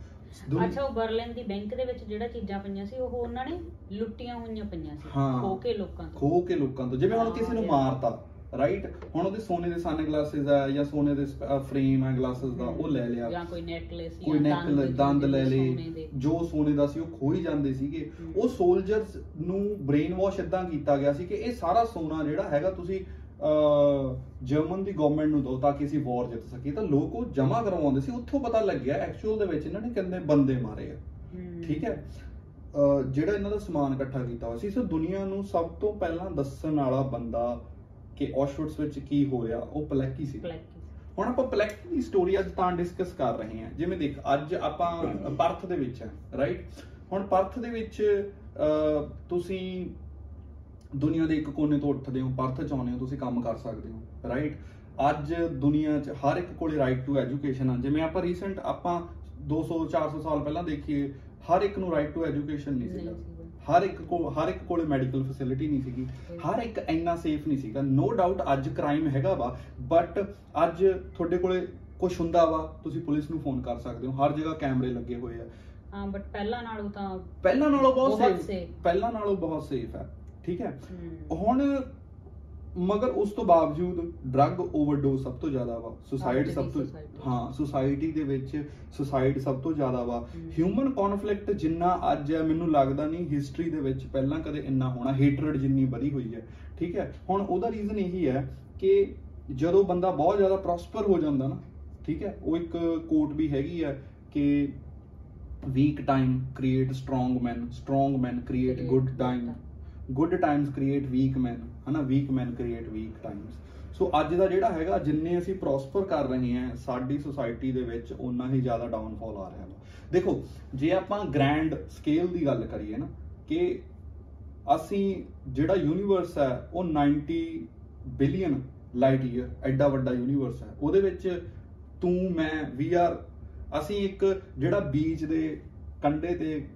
ਅੱਛਾ ਉਹ ਬਰਲਿਨ ਦੀ ਬੈਂਕ ਦੇ ਵਿੱਚ ਜਿਹੜਾ ਚੀਜ਼ਾਂ ਪਈਆਂ ਸੀ ਉਹ ਉਹਨਾਂ ਨੇ ਲੁੱਟੀਆਂ ਹੋਈਆਂ ਪਈਆਂ ਸੀ। ਖੋ ਕੇ ਲੋਕਾਂ ਤੋਂ। ਖੋ ਕੇ ਲੋਕਾਂ ਤੋਂ। ਜਿਵੇਂ ਹੁਣ ਕਿਸੇ ਨੂੰ ਮਾਰਤਾ ਰਾਈਟ ਹੁਣ ਉਹਦੇ ਸੋਨੇ ਦੇ ਸਾਨੇ ਗਲਾਸਿਸ ਆ ਜਾਂ ਸੋਨੇ ਦੇ ਫਰੇਮ ਆ ਗਲਾਸਿਸ ਦਾ ਉਹ ਲੈ ਲਿਆ। ਜਾਂ ਕੋਈ ਨੈਕਲੇਸ ਕੋਈ ਨੈਕ ਦੰਦ ਲੈ ਦੇ। ਜੋ ਸੋਨੇ ਦਾ ਸੀ ਉਹ ਖੋਈ ਜਾਂਦੇ ਸੀਗੇ। ਉਹ ਸੋਲਜਰਸ ਨੂੰ ਬ੍ਰੇਨ ਵਾਸ਼ ਇਦਾਂ ਕੀਤਾ ਗਿਆ ਸੀ ਕਿ ਇਹ ਸਾਰਾ ਸੋਨਾ ਜਿਹੜਾ ਹੈਗਾ ਤੁਸੀਂ ਜਰਮਨ ਦੀ ਗਵਰਨਮੈਂਟ ਨੂੰ ਦਿਓ ਤਾਂ ਕਿ ਅਸੀਂ ਵਾਰ ਜਿੱਤ ਸਕੀਏ ਤਾਂ ਲੋਕ ਉਹ ਜਮ੍ਹਾਂ ਕਰਵਾਉਂਦੇ ਸੀ ਉੱਥੋਂ ਪਤਾ ਲੱਗਿਆ ਐਕਚੁਅਲ ਦੇ ਵਿੱਚ ਇਹਨਾਂ ਨੇ ਕਿੰਨੇ ਬੰਦੇ ਮਾਰੇ ਆ। ਠੀਕ ਹੈ? ਜਿਹੜਾ ਇਹਨਾਂ ਦਾ ਸਮਾਨ ਇਕੱਠਾ ਕੀਤਾ ਹੋਇਆ ਸੀ ਸੋ ਦੁਨੀਆ ਨੂੰ ਸਭ ਤੋਂ ਪਹਿਲਾਂ ਦੱਸਣ ਵਾਲਾ ਬੰਦਾ ਕਿ ਔਸ਼ਵਿਟਸ ਵਿੱਚ ਕੀ ਹੋ ਰਿਹਾ ਉਹ ਪਲੈਕੀ ਸੀ। ਹੁਣ ਆਪਾਂ ਪਲੈਕੀ ਦੀ ਸਟੋਰੀ ਅੱਜ ਤਾਂ ਡਿਸਕਸ ਕਰ ਰਹੇ ਹਾਂ। ਜਿਵੇਂ ਦੇਖ ਅੱਜ ਆਪਾਂ ਪਰਥ ਦੇ ਵਿੱਚ ਹੈ ਰਾਈਟ ਹੁਣ ਪਰਥ ਦੇ ਵਿੱਚ ਤੁਸੀਂ ਦੁਨੀਆ ਦੇ ਇੱਕ ਕੋਨੇ ਤੋਂ ਉੱਠਦੇ ਹੋ ਪਰਥ ਚ ਆਉਂਦੇ ਹੋ ਤੁਸੀਂ ਕੰਮ ਕਰ ਸਕਦੇ ਹੋ ਰਾਈਟ ਅੱਜ ਦੁਨੀਆ 'ਚ ਹਰ ਇੱਕ ਕੋਲੇ ਰਾਈਟ ਟੂ ਐਜੂਕੇਸ਼ਨ ਆ। ਜਿਵੇਂ ਆਪਾਂ ਰੀਸੈਂਟ ਆਪਾਂ 200 400 ਸਾਲ ਪਹਿਲਾਂ ਦੇਖੀਏ ਹਰ ਇੱਕ ਨੂੰ ਰਾਈਟ ਟੂ ਐਜੂਕੇਸ਼ਨ ਨਹੀਂ ਸੀਗਾ। ਹਰ ਇੱਕ ਕੋ ਹਰ ਇੱਕ ਕੋਲੇ ਮੈਡੀਕਲ ਫੈਸਿਲਿਟੀ ਨਹੀਂ ਸੀਗੀ। ਹਰ ਇੱਕ ਇੰਨਾ ਸੇਫ ਨਹੀਂ ਸੀਗਾ। ਨੋ ਡਾਊਟ ਅੱਜ ਕ੍ਰਾਈਮ ਹੈਗਾ ਵਾ ਬਟ ਅੱਜ ਤੁਹਾਡੇ ਕੋਲੇ ਕੁਝ ਹੁੰਦਾ ਵਾ ਤੁਸੀਂ ਪੁਲਿਸ ਨੂੰ ਫੋਨ ਕਰ ਸਕਦੇ ਹੋ। ਹਰ ਜਗ੍ਹਾ ਕੈਮਰੇ ਲੱਗੇ ਹੋਏ ਆ। ਹਾਂ ਬਟ ਪਹਿਲਾਂ ਨਾਲੋਂ ਤਾਂ ਪਹਿਲਾਂ ਨਾਲੋਂ ਬਹੁਤ ਸੇਫ। ਪਹਿਲਾਂ ਨਾਲੋਂ ਬਹੁਤ ਸੇਫ ਹੈ ਠੀਕ ਹੈ? ਹੁਣ ਮਗਰ ਉਸ ਤੋਂ ਬਾਵਜੂਦ ਡਰੱਗ ਓਵਰਡੋਜ਼ ਸਭ ਤੋਂ ਜ਼ਿਆਦਾ ਵਾ ਸੁਸਾਈਡ ਅੱਜ ਸਭ ਤੋਂ। ਹਾਂ ਸੁਸਾਇਟੀ ਦੇ ਵਿੱਚ ਸੁਸਾਈਡ ਸਭ ਤੋਂ ਜ਼ਿਆਦਾ ਵਾ। ਹਿਊਮਨ ਕਨਫਲਿਕਟ ਜਿੰਨਾ ਅੱਜ ਹੈ ਮੈਨੂੰ ਲੱਗਦਾ ਨਹੀਂ ਹਿਸਟਰੀ ਦੇ ਵਿੱਚ ਪਹਿਲਾਂ ਕਦੇ ਇੰਨਾ ਹੋਣਾ ਹੇਟਰਡ ਜਿੰਨੀ ਵਧੀ ਹੋਈ ਹੈ। ਠੀਕ ਹੈ? ਹੁਣ ਉਹਦਾ ਰੀਜ਼ਨ ਇਹੀ ਹੈ ਕਿ ਜਦੋਂ ਬੰਦਾ ਬਹੁਤ ਜ਼ਿਆਦਾ ਪ੍ਰੋਸਪਰ ਹੋ ਜਾਂਦਾ ਨਾ ਠੀਕ ਹੈ? ਉਹ ਇੱਕ ਕੋਟ ਵੀ ਹੈਗੀ ਹੈ ਕਿ weak time create strong men strong men create Create good good time time. Good times create weak men ਹਨਾ? Weak men create weak times so ਅੱਜ ਦਾ ਜਿਹੜਾ ਹੈਗਾ, ਜਿੰਨੇ ਅਸੀਂ ਪ੍ਰੋਸਪਰ ਕਰ ਰਹੇ ਹਾਂ, ਸਾਡੀ ਸੋਸਾਇਟੀ ਦੇ ਵਿੱਚ ਉਨਾ ਹੀ ਜ਼ਿਆਦਾ ਡਾਊਨਫਾਲ ਆ ਰਿਹਾ ਵਾ। ਦੇਖੋ, ਜੇ ਆਪਾਂ ਗ੍ਰੈਂਡ ਸਕੇਲ ਦੀ ਗੱਲ ਕਰੀਏ ਨਾ, ਕਿ ਅਸੀਂ ਜਿਹੜਾ ਯੂਨੀਵਰਸ ਹੈ, ਉਹ 90 ਬਿਲੀਅਨ ਲਾਈਟ ਈਅਰ ਐਡਾ ਵੱਡਾ ਯੂਨੀਵਰਸ ਹੈ। ਉਹਦੇ ਵਿੱਚ ਤੂੰ, ਮੈਂ ਵੀ ਆਰ ਅਸੀਂ ਇੱਕ ਜਿਹੜਾ ਬੀਚ ਦੇ ਕੰਢੇ ਤੇ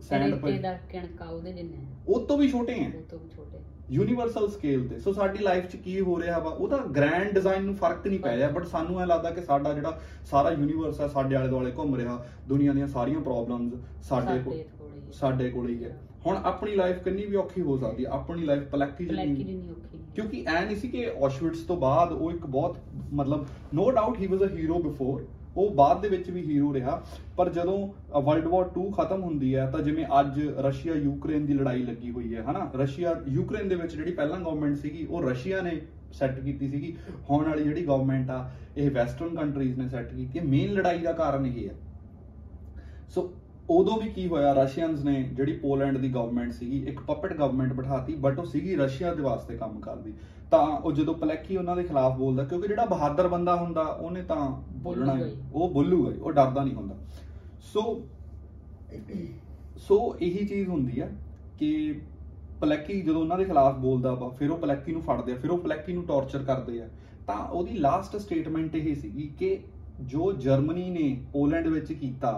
ਸੈਂਡ ਪਰ ਦਾ ਕਣਕਾ ਉਹਦੇ ਜਿੰਨੇ ਆ, ਉਹ ਤੋਂ ਵੀ ਛੋਟੇ ਹੈ ਉਹ ਤੋਂ ਵੀ ਛੋਟੇ। ਯੂਨੀਵਰਸਲ ਸਕੇਲ ਤੇ। ਸੋ ਸਾਡੀ ਲਾਈਫ 'ਚ ਕੀ ਹੋ ਰਿਹਾ ਵਾ ਉਹਦਾ ਗ੍ਰੈਂਡ ਡਿਜ਼ਾਈਨ ਨੂੰ ਫ਼ਰਕ ਨਹੀਂ ਪੈ ਰਿਹਾ ਬਟ ਸਾਨੂੰ ਐ ਲੱਗਦਾ ਕਿ ਸਾਡਾ ਜਿਹੜਾ ਸਾਰਾ ਯੂਨੀਵਰਸ ਹੈ ਸਾਡੇ ਆਲੇ ਦੁਆਲੇ ਘੁੰਮ ਰਿਹਾ ਦੁਨੀਆ ਦੀਆਂ ਸਾਰੀਆਂ ਪ੍ਰੋਬਲਮਸ ਸਾਡੇ ਕੋਲ ਸਾਡੇ ਕੋਲ ਹੀ ਆ। ਹੀ। ਹੁਣ ਆਪਣੀ ਲਾਈਫ ਕਿੰਨੀ ਵੀ ਔਖੀ ਹੋ ਸਕਦੀ ਹੈ ਆਪਣੀ ਲਾਈਫ ਪਲੈਕੀ ਹੀ ਨਹੀਂ ਔਖੀ ਕਿਉਂਕਿ ਐ ਨਹੀਂ ਸੀ ਕਿ ਔਸ਼ਵਿਟਸ ਤੋਂ ਬਾਅਦ ਉਹ ਇੱਕ ਬਹੁਤ ਮਤਲਬ no doubt he was a hero before ਉਹ ਬਾਅਦ ਦੇ ਵਿੱਚ ਵੀ ਹੀਰੋ ਰਿਹਾ। ਪਰ ਜਦੋਂ ਵਰਲਡ ਵਾਰ 2 ਖਤਮ ਹੁੰਦੀ ਹੈ, ਤਾਂ ਜਿਵੇਂ ਅੱਜ ਰਸ਼ੀਆ ਯੂਕਰੇਨ ਦੀ ਲੜਾਈ ਲੱਗੀ ਹੋਈ ਹੈ, ਹਨਾ? ਰਸ਼ੀਆ ਯੂਕਰੇਨ ਦੇ ਵਿੱਚ ਜਿਹੜੀ ਪਹਿਲਾਂ ਗਵਰਨਮੈਂਟ ਸੀਗੀ, ਉਹ ਰਸ਼ੀਆ ਨੇ ਸੈੱਟ ਕੀਤੀ ਸੀਗੀ। ਹੁਣ ਵਾਲੀ ਜਿਹੜੀ ਗਵਰਨਮੈਂਟ ਆ, ਇਹ ਵੈਸਟਰਨ ਕੰਟਰੀਜ਼ ਨੇ ਸੈੱਟ ਕੀਤੀ ਹੈ। ਮੇਨ ਲੜਾਈ ਦਾ ਕਾਰਨ ਇਹ ਹੈ। ਸੋ ਉਦੋਂ ਵੀ ਕੀ ਹੋਇਆ? ਰਸ਼ੀਅਨਸ ਨੇ ਜਿਹੜੀ ਪੋਲੈਂਡ ਦੀ ਗਵਰਨਮੈਂਟ ਸੀਗੀ, ਇੱਕ ਪਪਟ ਗਵਰਨਮੈਂਟ ਬਿਠਾਤੀ ਬਟ ਉਹ ਸੀਗੀ ਰਸ਼ੀਆ ਦੇ ਵਾਸਤੇ ਕੰਮ ਕਰਦੀ। ਤਾਂ ਉਹ ਜਦੋਂ ਪਲੈਕੀ ਉਹਨਾਂ ਦੇ ਖਿਲਾਫ ਬੋਲਦਾ ਕਿਉਂਕਿ ਜਿਹੜਾ ਬਹਾਦਰ ਬੰਦਾ ਹੁੰਦਾ ਉਹਨੇ ਤਾਂ ਬੋਲਣਾ। ਉਹ ਬੋਲੂਗਾ ਉਹ ਡਰਦਾ ਨਹੀਂ ਹੁੰਦਾ ਸੋ ਸੋ ਇਹੀ ਚੀਜ਼ ਹੁੰਦੀ ਆ ਕਿ ਪਲੈਕੀ ਜਦੋਂ ਉਹਨਾਂ ਦੇ ਖਿਲਾਫ ਬੋਲਦਾ ਵਾ ਫਿਰ ਉਹ ਪਲੈਕੀ ਨੂੰ ਫੜਦੇ ਆ ਫਿਰ ਉਹ ਪਲੈਕੀ ਨੂੰ ਟੌਰਚਰ ਕਰਦੇ ਆ ਤਾਂ ਉਹਦੀ ਲਾਸਟ ਸਟੇਟਮੈਂਟ ਇਹ ਸੀਗੀ ਕਿ ਜੋ ਜਰਮਨੀ ਨੇ ਪੋਲੈਂਡ ਵਿੱਚ ਕੀਤਾ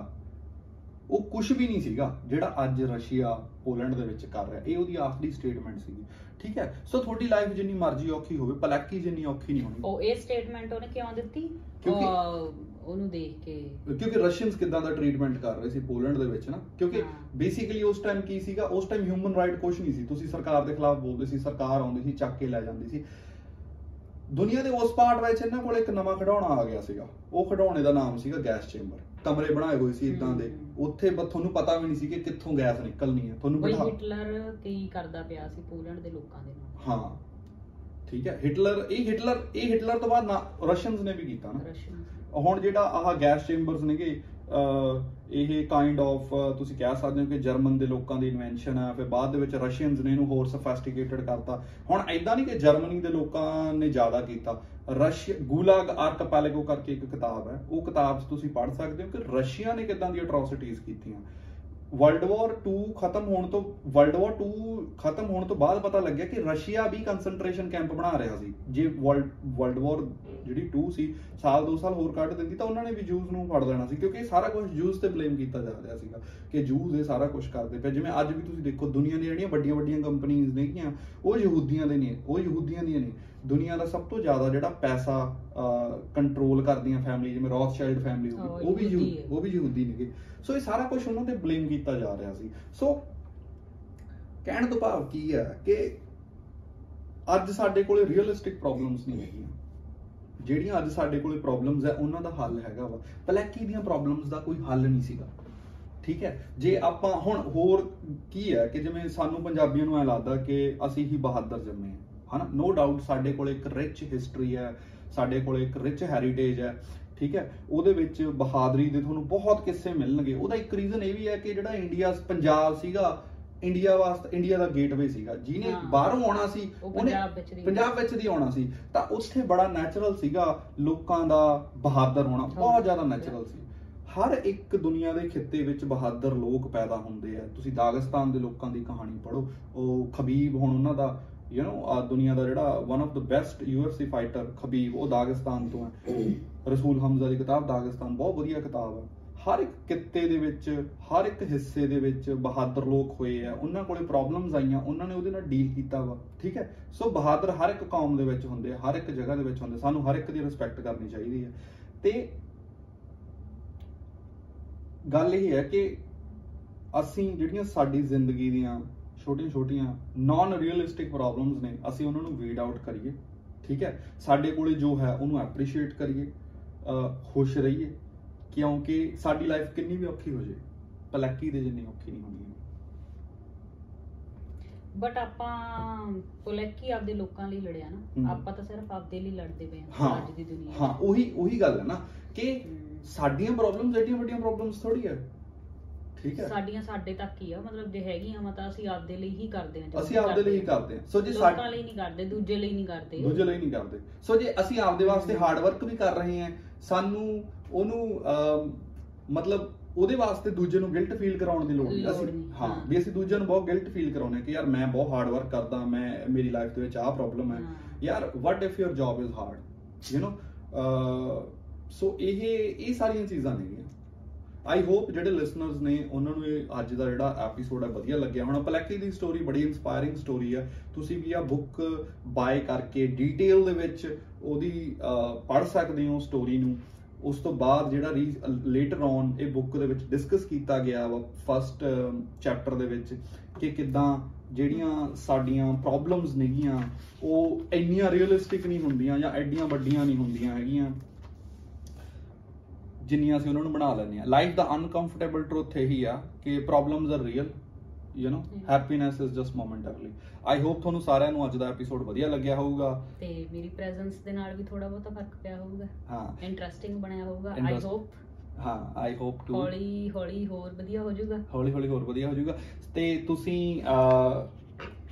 ਉਹ ਕੁਝ ਵੀ ਨਹੀਂ ਸੀਗਾ ਜਿਹੜਾ ਅੱਜ ਰਸ਼ੀਆ ਪੋਲੈਂਡ ਦੇ ਵਿੱਚ ਕਰ ਰਿਹਾ। ਇਹ ਉਹਦੀ ਆਖਰੀ ਸਟੇਟਮੈਂਟ ਸੀਗੀ। ਠੀਕ ਹੈ? ਸੋ ਤੁਹਾਡੀ ਲਾਈਫ ਜਿੰਨੀ ਮਰਜ਼ੀ ਔਖੀ ਹੋਵੇ ਪਲੈਕੀ ਜਿੰਨੀ ਔਖੀ ਨਹੀਂ ਹੋਣੀ। ਉਹ ਇਹ ਸਟੇਟਮੈਂਟ ਉਹਨੇ ਕਿਉਂ ਦਿੱਤੀ? ਕਿਉਂਕਿ- ਉਹ- ਉਹਨੂੰ ਦੇਖ ਕੇ। ਕਿਉਂਕਿ ਰਸ਼ੀਅਨਸ ਕਿਦਾਂ ਦਾ ਟ੍ਰੀਟਮੈਂਟ ਕਰ ਰਹੇ ਸੀ ਪੋਲੈਂਡ ਦੇ ਵਿੱਚ ਨਾ। ਕਿਉਂਕਿ। ਬੇਸਿਕਲੀ ਉਸ ਟਾਈਮ ਕੀ ਸੀਗਾ? ਉਸ ਟਾਈਮ ਹਿਊਮਨ ਰਾਈਟ ਕੁਝ ਨਹੀਂ ਸੀ। ਤੁਸੀਂ ਸਰਕਾਰ ਦੇ ਖਿਲਾਫ ਬੋਲਦੇ ਸੀ ਸਰਕਾਰ ਆਉਂਦੀ ਸੀ ਚੱਕ ਕੇ ਲੈ ਜਾਂਦੀ ਸੀ। ਦੁਨੀਆ ਦੇ ਉਸ ਪਾਰਟ ਵਿੱਚ ਇਹਨਾਂ ਕੋਲ ਇੱਕ ਨਵਾਂ ਖਿਡੌਣਾ ਆ ਗਿਆ ਸੀਗਾ। ਉਹ ਖਿਡੌਣੇ ਦਾ ਨਾਮ ਸੀਗਾ ਗੈਸ ਚੇਂਬਰ ਕਮਰੇ ਬਣਾਏ ਹੋਏ ਸੀ ਇਦਾਂ ਦੇ। ਉੱਥੇ ਬ- ਤੁਹਾਨੂੰ ਪਤਾ ਵੀ ਨਹੀਂ ਸੀ ਕਿ ਕਿੱਥੋਂ ਗੈਸ ਨਿਕਲਣੀ ਹੈ। ਤੁਹਾਨੂੰ ਬਈ ਬਿਠਾ ਹਿਟਲਰ ਕੀ ਕਰਦਾ ਪਿਆ ਸੀ ਪੋਲੈਂਡ ਦੇ ਲੋਕਾਂ ਦੇ ਨਾਲ। ਹਾਂ। ਠੀਕ ਹੈ। ਹਿਟਲਰ ਇਹ ਹਿਟਲਰ ਇਹ ਹਿਟਲਰ ਤੋਂ ਬਾਅਦ ਨਾ ਰਸ਼ੀਅਨਸ ਨੇ ਵੀ ਕੀਤਾ ਨਾ। ਰਸ਼ੀਅਨ ਹੁਣ ਜਿਹੜਾ ਆਹ ਗੈਸ ਚੇਂਬਰਸ ਨੇਗੇ ਅਹ ਇਹ ਕਾਈਂਡ ਆਫ ਤੁਸੀਂ ਕਹਿ ਸਕਦੇ ਹੋ ਕਿ ਜਰਮਨ ਦੇ ਲੋਕਾਂ ਦੀ ਇਨਵੈਂਸ਼ਨ ਆ, ਫਿਰ ਬਾਅਦ ਦੇ ਵਿੱਚ ਰਸ਼ੀਅਨਸ ਨੇ ਇਹਨੂੰ ਹੋਰ ਸਫੈਸਟੀਕੇਟਡ ਕਰਤਾ। ਹੁਣ ਐਦਾਂ ਨਹੀਂ ਕਿ ਜਰਮਨੀ ਦੇ ਲੋਕਾਂ ਨੇ ਜ਼ਿਆਦਾ ਕੀਤਾ। ਰਸ਼ੀਆ ਗੂਲਾਗ ਆਰਕਪੈਲੇਗੋ ਕਰਕੇ ਇੱਕ ਕਿਤਾਬ ਹੈ। ਉਹ ਕਿਤਾਬ 'ਚ ਤੁਸੀਂ ਪੜ੍ਹ ਸਕਦੇ ਹੋ ਕਿ ਰਸ਼ੀਆ ਨੇ ਕਿਦਾਂ ਦੀ ਅਟਰੋਸਿਟੀਜ਼ ਕੀਤੀਆਂ। ਵਰਲਡ ਵਾਰ 2 ਖਤਮ ਹੋਣ ਤੋਂ ਵਰਲਡ ਵਾਰ 2 ਖਤਮ ਹੋਣ ਤੋਂ ਬਾਅਦ ਪਤਾ ਲੱਗਿਆ ਕਿ ਰਸ਼ੀਆ ਵੀ ਕਨਸੈਂਟਰੇਸ਼ਨ ਕੈਂਪ ਬਣਾ ਰਿਹਾ ਸੀ। ਜੇ ਵਰਲਡ ਵਰਲਡ ਵਾਰ ਜਿਹੜੀ 2 ਸੀ, ਸਾਲ 2 ਸਾਲ ਹੋਰ ਕੱਢ ਦਿੰਦੀ ਤਾਂ ਉਹਨਾਂ ਨੇ ਵੀ ਜੂਸ ਨੂੰ ਫੜ ਲੈਣਾ ਸੀ, ਕਿਉਂਕਿ ਇਹ ਸਾਰਾ ਕੁਝ ਜੂਸ ਤੇ ਬਲੇਮ ਕੀਤਾ ਜਾ ਰਿਹਾ ਸੀਗਾ ਕਿ ਜੂਸ ਇਹ ਸਾਰਾ ਕੁਝ ਕਰਦੇ ਪਏ। ਜਿਵੇਂ ਅੱਜ ਵੀ ਤੁਸੀਂ ਦੇਖੋ, ਦੁਨੀਆ ਦੀਆਂ ਜਿਹੜੀਆਂ ਵੱਡੀਆਂ ਵੱਡੀਆਂ ਕੰਪਨੀਆਂ ਨੇਗੀਆਂ ਉਹ ਯਹੂਦੀਆਂ ਦੇ ਨੇ, ਉਹ ਯਹੂਦੀਆਂ ਦੀਆਂ ਨੇ। ਦੁਨੀਆ ਦਾ ਸਭ ਤੋਂ ਜ਼ਿਆਦਾ ਜਿਹੜਾ ਪੈਸਾ ਕੰਟਰੋਲ ਕਰਦੀਆਂ ਫੈਮਿਲੀ ਜਿਵੇਂ ਰੌਥਸ਼ਾਈਲਡ ਫੈਮਿਲੀ ਹੋ ਗਈ ਉਹ ਵੀ। ਉਹ ਵੀ ਯਹੂਦੀ ਨੇਗੇ। ਸੋ ਇਹ ਸਾਰਾ ਕੁਝ ਉਹਨਾਂ ਤੇ ਬਲੇਮ ਕੀਤਾ ਜਾ ਰਿਹਾ ਸੀ। ਸੋ ਕਹਿਣ ਤੋਂ ਭਾਵ ਕੀ ਹੈ ਕਿ ਅੱਜ ਸਾਡੇ ਕੋਲੇ ਰੀਅਲਿਸਟਿਕ ਪ੍ਰੋਬਲਮਸ ਨਹੀਂ ਹੈਗੀਆਂ। ਜਿਹੜੀਆਂ ਅੱਜ ਸਾਡੇ ਕੋਲੇ ਪ੍ਰੋਬਲਮਸ ਹੈ ਉਹਨਾਂ ਦਾ ਹੱਲ ਹੈਗਾ ਵਾ। ਪਲੈਕੀ ਦੀਆਂ ਪ੍ਰੋਬਲਮਸ ਦਾ ਕੋਈ ਹੱਲ ਨਹੀਂ ਸੀਗਾ। ਠੀਕ ਹੈ? ਜੇ ਆਪਾਂ ਹੁਣ ਹੋਰ ਕੀ ਹੈ ਕਿ ਜਿਵੇਂ ਸਾਨੂੰ ਪੰਜਾਬੀਆਂ ਨੂੰ ਐ ਲੱਗਦਾ ਕਿ ਅਸੀਂ ਹੀ ਬਹਾਦਰ ਜੰਮੇ ਹਾਂ। ਹਨਾ? ਨੋ ਡਾਊਟ ਸਾਡੇ ਕੋਲੇ ਇੱਕ ਰਿਚ ਹਿਸਟਰੀ ਹੈ ਸਾਡੇ ਕੋਲੇ ਇੱਕ ਰਿਚ ਹੈਰੀਟੇਜ ਹੈ ਠੀਕ ਹੈ? ਉਹਦੇ ਵਿੱਚ ਬਹਾਦਰੀ ਦੇ ਤੁਹਾਨੂੰ ਬਹੁਤ ਕਿੱਸੇ ਮਿਲਣਗੇ। ਉਹਦਾ ਇੱਕ ਰੀਜ਼ਨ ਇਹ ਵੀ ਹੈ ਕਿ ਜਿਹੜਾ ਇੰਡੀਆ ਪੰਜਾਬ ਸੀਗਾ ਇੰਡੀਆ ਵਾਸਤੇ ਇੰਡੀਆ ਦਾ ਗੇਟਵੇ ਸੀਗਾ। ਜਿਹਨੇ। ਬਾਹਰੋਂ ਆਉਣਾ ਸੀ ਉਹ ਉਹਨੇ ਪੰਜਾਬ ਵਿੱਚ ਦੀ- ਪੰਜਾਬ ਵਿੱਚ ਦੀ ਆਉਣਾ ਸੀ। ਤਾਂ ਉੱਥੇ ਬੜਾ ਨੈਚੁਰਲ ਸੀਗਾ ਲੋਕਾਂ ਦਾ ਬਹਾਦਰ ਹੋਣਾ। ਬਹੁਤ ਜ਼ਿਆਦਾ ਨੈਚੁਰਲ ਸੀ। ਹਰ ਇੱਕ ਦੁਨੀਆ ਦੇ ਖਿੱਤੇ ਵਿੱਚ ਬਹਾਦਰ ਲੋਕ ਪੈਦਾ ਹੁੰਦੇ ਆ। ਤੁਸੀਂ ਦਾਗਿਸਤਾਨ ਦੇ ਲੋਕਾਂ ਦੀ ਕਹਾਣੀ ਪੜ੍ਹੋ। ਉਹ ਖਬੀਬ ਹੁਣ ਉਹਨਾਂ ਦਾ ਯੂ نو ਦੁਨੀਆ ਦਾ ਜਿਹੜਾ one of the best UFC fighter Khabib, ਉਹ ਦਾਗਿਸਤਾਨ ਤੋਂ ਹੈ। ਰਸੂਲ ਹਮਜ਼ਾ ਦੀ ਕਿਤਾਬ, ਦਾਗਿਸਤਾਨ ਬਹੁਤ ਵਧੀਆ ਕਿਤਾਬ ਹੈ। ਹਰ ਇੱਕ ਕਿੱਤੇ ਦੇ ਵਿੱਚ, ਹਰ ਇੱਕ ਹਿੱਸੇ ਦੇ ਵਿੱਚ ਬਹਾਦਰ ਲੋਕ ਹੋਏ ਆ, ਉਹਨਾਂ ਕੋਲੇ ਪ੍ਰੋਬਲਮਸ ਆਈਆਂ, ਉਹਨਾਂ ਨੇ ਉਹਦੇ ਨਾਲ ਡੀਲ ਕੀਤਾ ਵਾ, ਠੀਕ ਹੈ? ਸੋ ਬਹਾਦਰ ਹਰ ਇੱਕ ਕੌਮ ਦੇ ਵਿੱਚ ਹੁੰਦੇ ਆ, ਹਰ ਇੱਕ ਜਗ੍ਹਾ ਦੇ ਵਿੱਚ ਹੁੰਦੇ ਸਾਨੂੰ ਹਰ ਇੱਕ ਦੀ ਰਿਸਪੈਕਟ ਕਰਨੀ ਚਾਹੀਦੀ ਹੈ। ਤੇ ਗੱਲ ਇਹ ਹੈ ਕਿ ਅਸੀਂ ਜਿਹੜੀਆਂ ਸਾਡੀ ਜ਼ਿੰਦਗੀ ਦੀਆਂ ਛੋਟੀਆਂ-ਛੋਟੀਆਂ ਨਾਨ ਰੀਅਲਿਸਟਿਕ ਪ੍ਰੋਬਲਮਸ ਨੇ ਅਸੀਂ ਉਹਨਾਂ ਨੂੰ ਵੀਡ ਆਊਟ ਕਰੀਏ ਠੀਕ ਹੈ ਸਾਡੇ ਕੋਲੇ ਜੋ ਹੈ ਉਹਨੂੰ ਐਪਰੀਸ਼ੀਏਟ ਕਰੀਏ ਖੁਸ਼ ਰਹੀਏ ਕਿਉਂਕਿ ਸਾਡੀ ਲਾਈਫ ਕਿੰਨੀ ਵੀ ਔਖੀ ਹੋ ਜੇ ਪਲੱਕੀ ਦੇ ਜਿੰਨੀ ਔਖੀ ਨਹੀਂ ਹੁੰਦੀ ਬਟ ਆਪਾਂ ਪੁਲੈਕੀ ਆਪਦੇ ਲੋਕਾਂ ਲਈ ਲੜਿਆ। ਨਾ ਆਪਾਂ ਤਾਂ ਸਿਰਫ ਆਪਦੇ ਲਈ ਲੜਦੇ ਪਏ ਹਾਂ ਅੱਜ ਦੀ ਦੁਨੀਆ ਹਾਂ ਉਹੀ ਉਹੀ ਗੱਲ ਹੈ ਨਾ ਕਿ। ਸਾਡੀਆਂ ਪ੍ਰੋਬਲਮਸ ਐਡੀਆਂ ਵੱਡੀਆਂ ਪ੍ਰੋਬਲਮਸ ਥੋੜੀ ਹੈ ਠੀਕ ਹੈ। ਸਾਡੀਆਂ ਸਾਡੇ ਤੱਕ ਹੀ ਆ ਮਤਲਬ ਜੇ ਹੈਗੀਆਂ ਵਾ ਤਾਂ ਅਸੀਂ ਆਪਦੇ ਲਈ ਹੀ ਕਰਦੇ ਹਾਂ ਅਸੀਂ ਆਪਦੇ ਲਈ ਹੀ। ਕਰਦੇ ਹਾਂ। ਸੋ ਜੇ ਲੋਕਾਂ ਸਾਡੇ ਲਈ ਨਹੀਂ ਕਰਦੇ ਦੂਜੇ ਲਈ ਨਹੀਂ ਕਰਦੇ। ਦੂਜੇ ਲਈ ਨਹੀਂ ਕਰਦੇ। ਸੋ ਜੇ ਅਸੀਂ ਆਪਦੇ ਵਾਸਤੇ ਹਾਰਡ ਵਰਕ ਵੀ ਕਰ ਰਹੇ ਹਾਂ ਸਾਨੂੰ ਉਹਨੂੰ ਮਤਲਬ ਉਹਦੇ ਵਾਸਤੇ ਦੂਜੇ ਨੂੰ ਗਿਲਟ ਫੀਲ ਕਰਾਉਣ ਦੀ ਲੋੜ ਨਹੀਂ। ਅਸੀਂ ਹਾਂ। ਵੀ ਅਸੀਂ ਦੂਜਿਆਂ ਨੂੰ ਬਹੁਤ ਗਿਲਟ ਫੀਲ ਕਰਾਉਂਦੇ ਹਾਂ ਕਿ ਯਾਰ ਮੈਂ ਬਹੁਤ ਹਾਰਡ ਵਰਕ ਕਰਦਾ ਮੈਂ ਮੇਰੀ ਲਾਈਫ ਦੇ ਵਿੱਚ ਆਹ ਪ੍ਰੋਬਲਮ ਹੈ। ਹਾਂ। ਯਾਰ what if your job is hard you know so ਇਹ ਇਹ ਸਾਰੀਆਂ ਚੀਜ਼ਾਂ ਨੇਗੀਆਂ। ਆਈ ਹੋਪ ਜਿਹੜੇ ਲਿਸਨਰਸ ਨੇ ਉਹਨਾਂ ਨੂੰ ਇਹ ਅੱਜ ਦਾ ਜਿਹੜਾ ਐਪੀਸੋਡ ਹੈ ਵਧੀਆ ਲੱਗਿਆ ਹੋਣਾ। ਪਲੈਕੀ ਦੀ ਸਟੋਰੀ ਬੜੀ ਇਨਸਪਾਇਰਿੰਗ ਸਟੋਰੀ ਹੈ। ਤੁਸੀਂ ਵੀ ਆ ਬੁੱਕ ਬਾਏ ਕਰਕੇ ਡਿਟੇਲ ਦੇ ਵਿੱਚ ਉਹਦੀ ਪੜ੍ਹ ਸਕਦੇ ਹੋ ਸਟੋਰੀ ਨੂੰ। ਉਸ ਤੋਂ ਬਾਅਦ ਜਿਹੜਾ ਲੇਟਰ ਔਨ ਇਹ ਬੁੱਕ ਦੇ ਵਿੱਚ ਡਿਸਕਸ ਕੀਤਾ ਗਿਆ ਵਾ ਫਸਟ ਚੈਪਟਰ ਦੇ ਵਿੱਚ ਕਿ ਕਿਦਾਂ ਜਿਹੜੀਆਂ ਸਾਡੀਆਂ ਪ੍ਰੋਬਲਮਸ ਨੇਗੀਆਂ, ਉਹ ਇੰਨੀਆਂ ਰੀਅਲਿਸਟਿਕ ਨਹੀਂ ਹੁੰਦੀਆਂ ਜਾਂ ਐਡੀਆਂ ਵੱਡੀਆਂ ਨਹੀਂ ਹੁੰਦੀਆਂ ਹੈਗੀਆਂ। ਜਿੰਨੀਆਂ ਅਸੀਂ ਉਹਨਾਂ ਨੂੰ ਬਣਾ ਲੈਂਦੇ ਆ ਲਾਈਫ ਦਾ ਅਨਕੰਫਰਟੇਬਲ ਟਰੂਥ ਇਹੀ ਆ ਕਿ problems are real you know. Happiness is just momentary I hope ਤੁਹਾਨੂੰ ਸਾਰਿਆਂ ਨੂੰ ਅੱਜ ਦਾ ਐਪੀਸੋਡ ਵਧੀਆ ਲੱਗਿਆ ਹੋਊਗਾ। ਤੇ ਮੇਰੀ ਪ੍ਰੈਜ਼ੈਂਸ ਦੇ ਨਾਲ ਵੀ ਥੋੜਾ ਬਹੁਤਾ ਫ਼ਰਕ ਪਿਆ ਹੋਊਗਾ। ਹਾਂ। ਇੰਟਰਸਟਿੰਗ ਬਣਿਆ ਹੋਊਗਾ। ਆਈ ਹੋਪ ਹਾਂ ਆਈ ਹੋਪ ਟੂ ਹੌਲੀ ਹੌਲੀ ਹੋਰ ਵਧੀਆ ਹੋ ਜਾਊਗਾ। ਹੌਲੀ ਹੌਲੀ ਹੋਰ ਵਧੀਆ ਹੋ ਜਾਊਗਾ। ਤੇ ਤੁਸੀਂ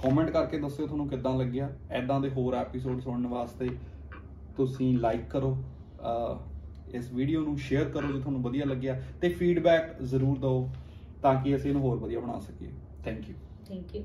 ਕਮੈਂਟ ਕਰਕੇ ਦੱਸਿਓ ਤੁਹਾਨੂੰ ਕਿੱਦਾਂ ਲੱਗਿਆ। ਐਦਾਂ ਦੇ ਹੋਰ ਐਪੀਸੋਡ ਸੁਣਨ ਵਾਸਤੇ ਤੁਸੀਂ ਲਾਈਕ ਕਰੋ। ਇਸ ਵੀਡੀਓ ਨੂੰ ਸ਼ੇਅਰ ਕਰੋ ਜੇ ਤੁਹਾਨੂੰ ਵਧੀਆ ਲੱਗਿਆ ਤੇ ਫੀਡਬੈਕ ਜ਼ਰੂਰ ਦਿਓ ਤਾਂ ਕਿ ਅਸੀਂ ਇਹਨੂੰ ਹੋਰ ਵਧੀਆ ਬਣਾ ਸਕੀਏ। Thank you thank you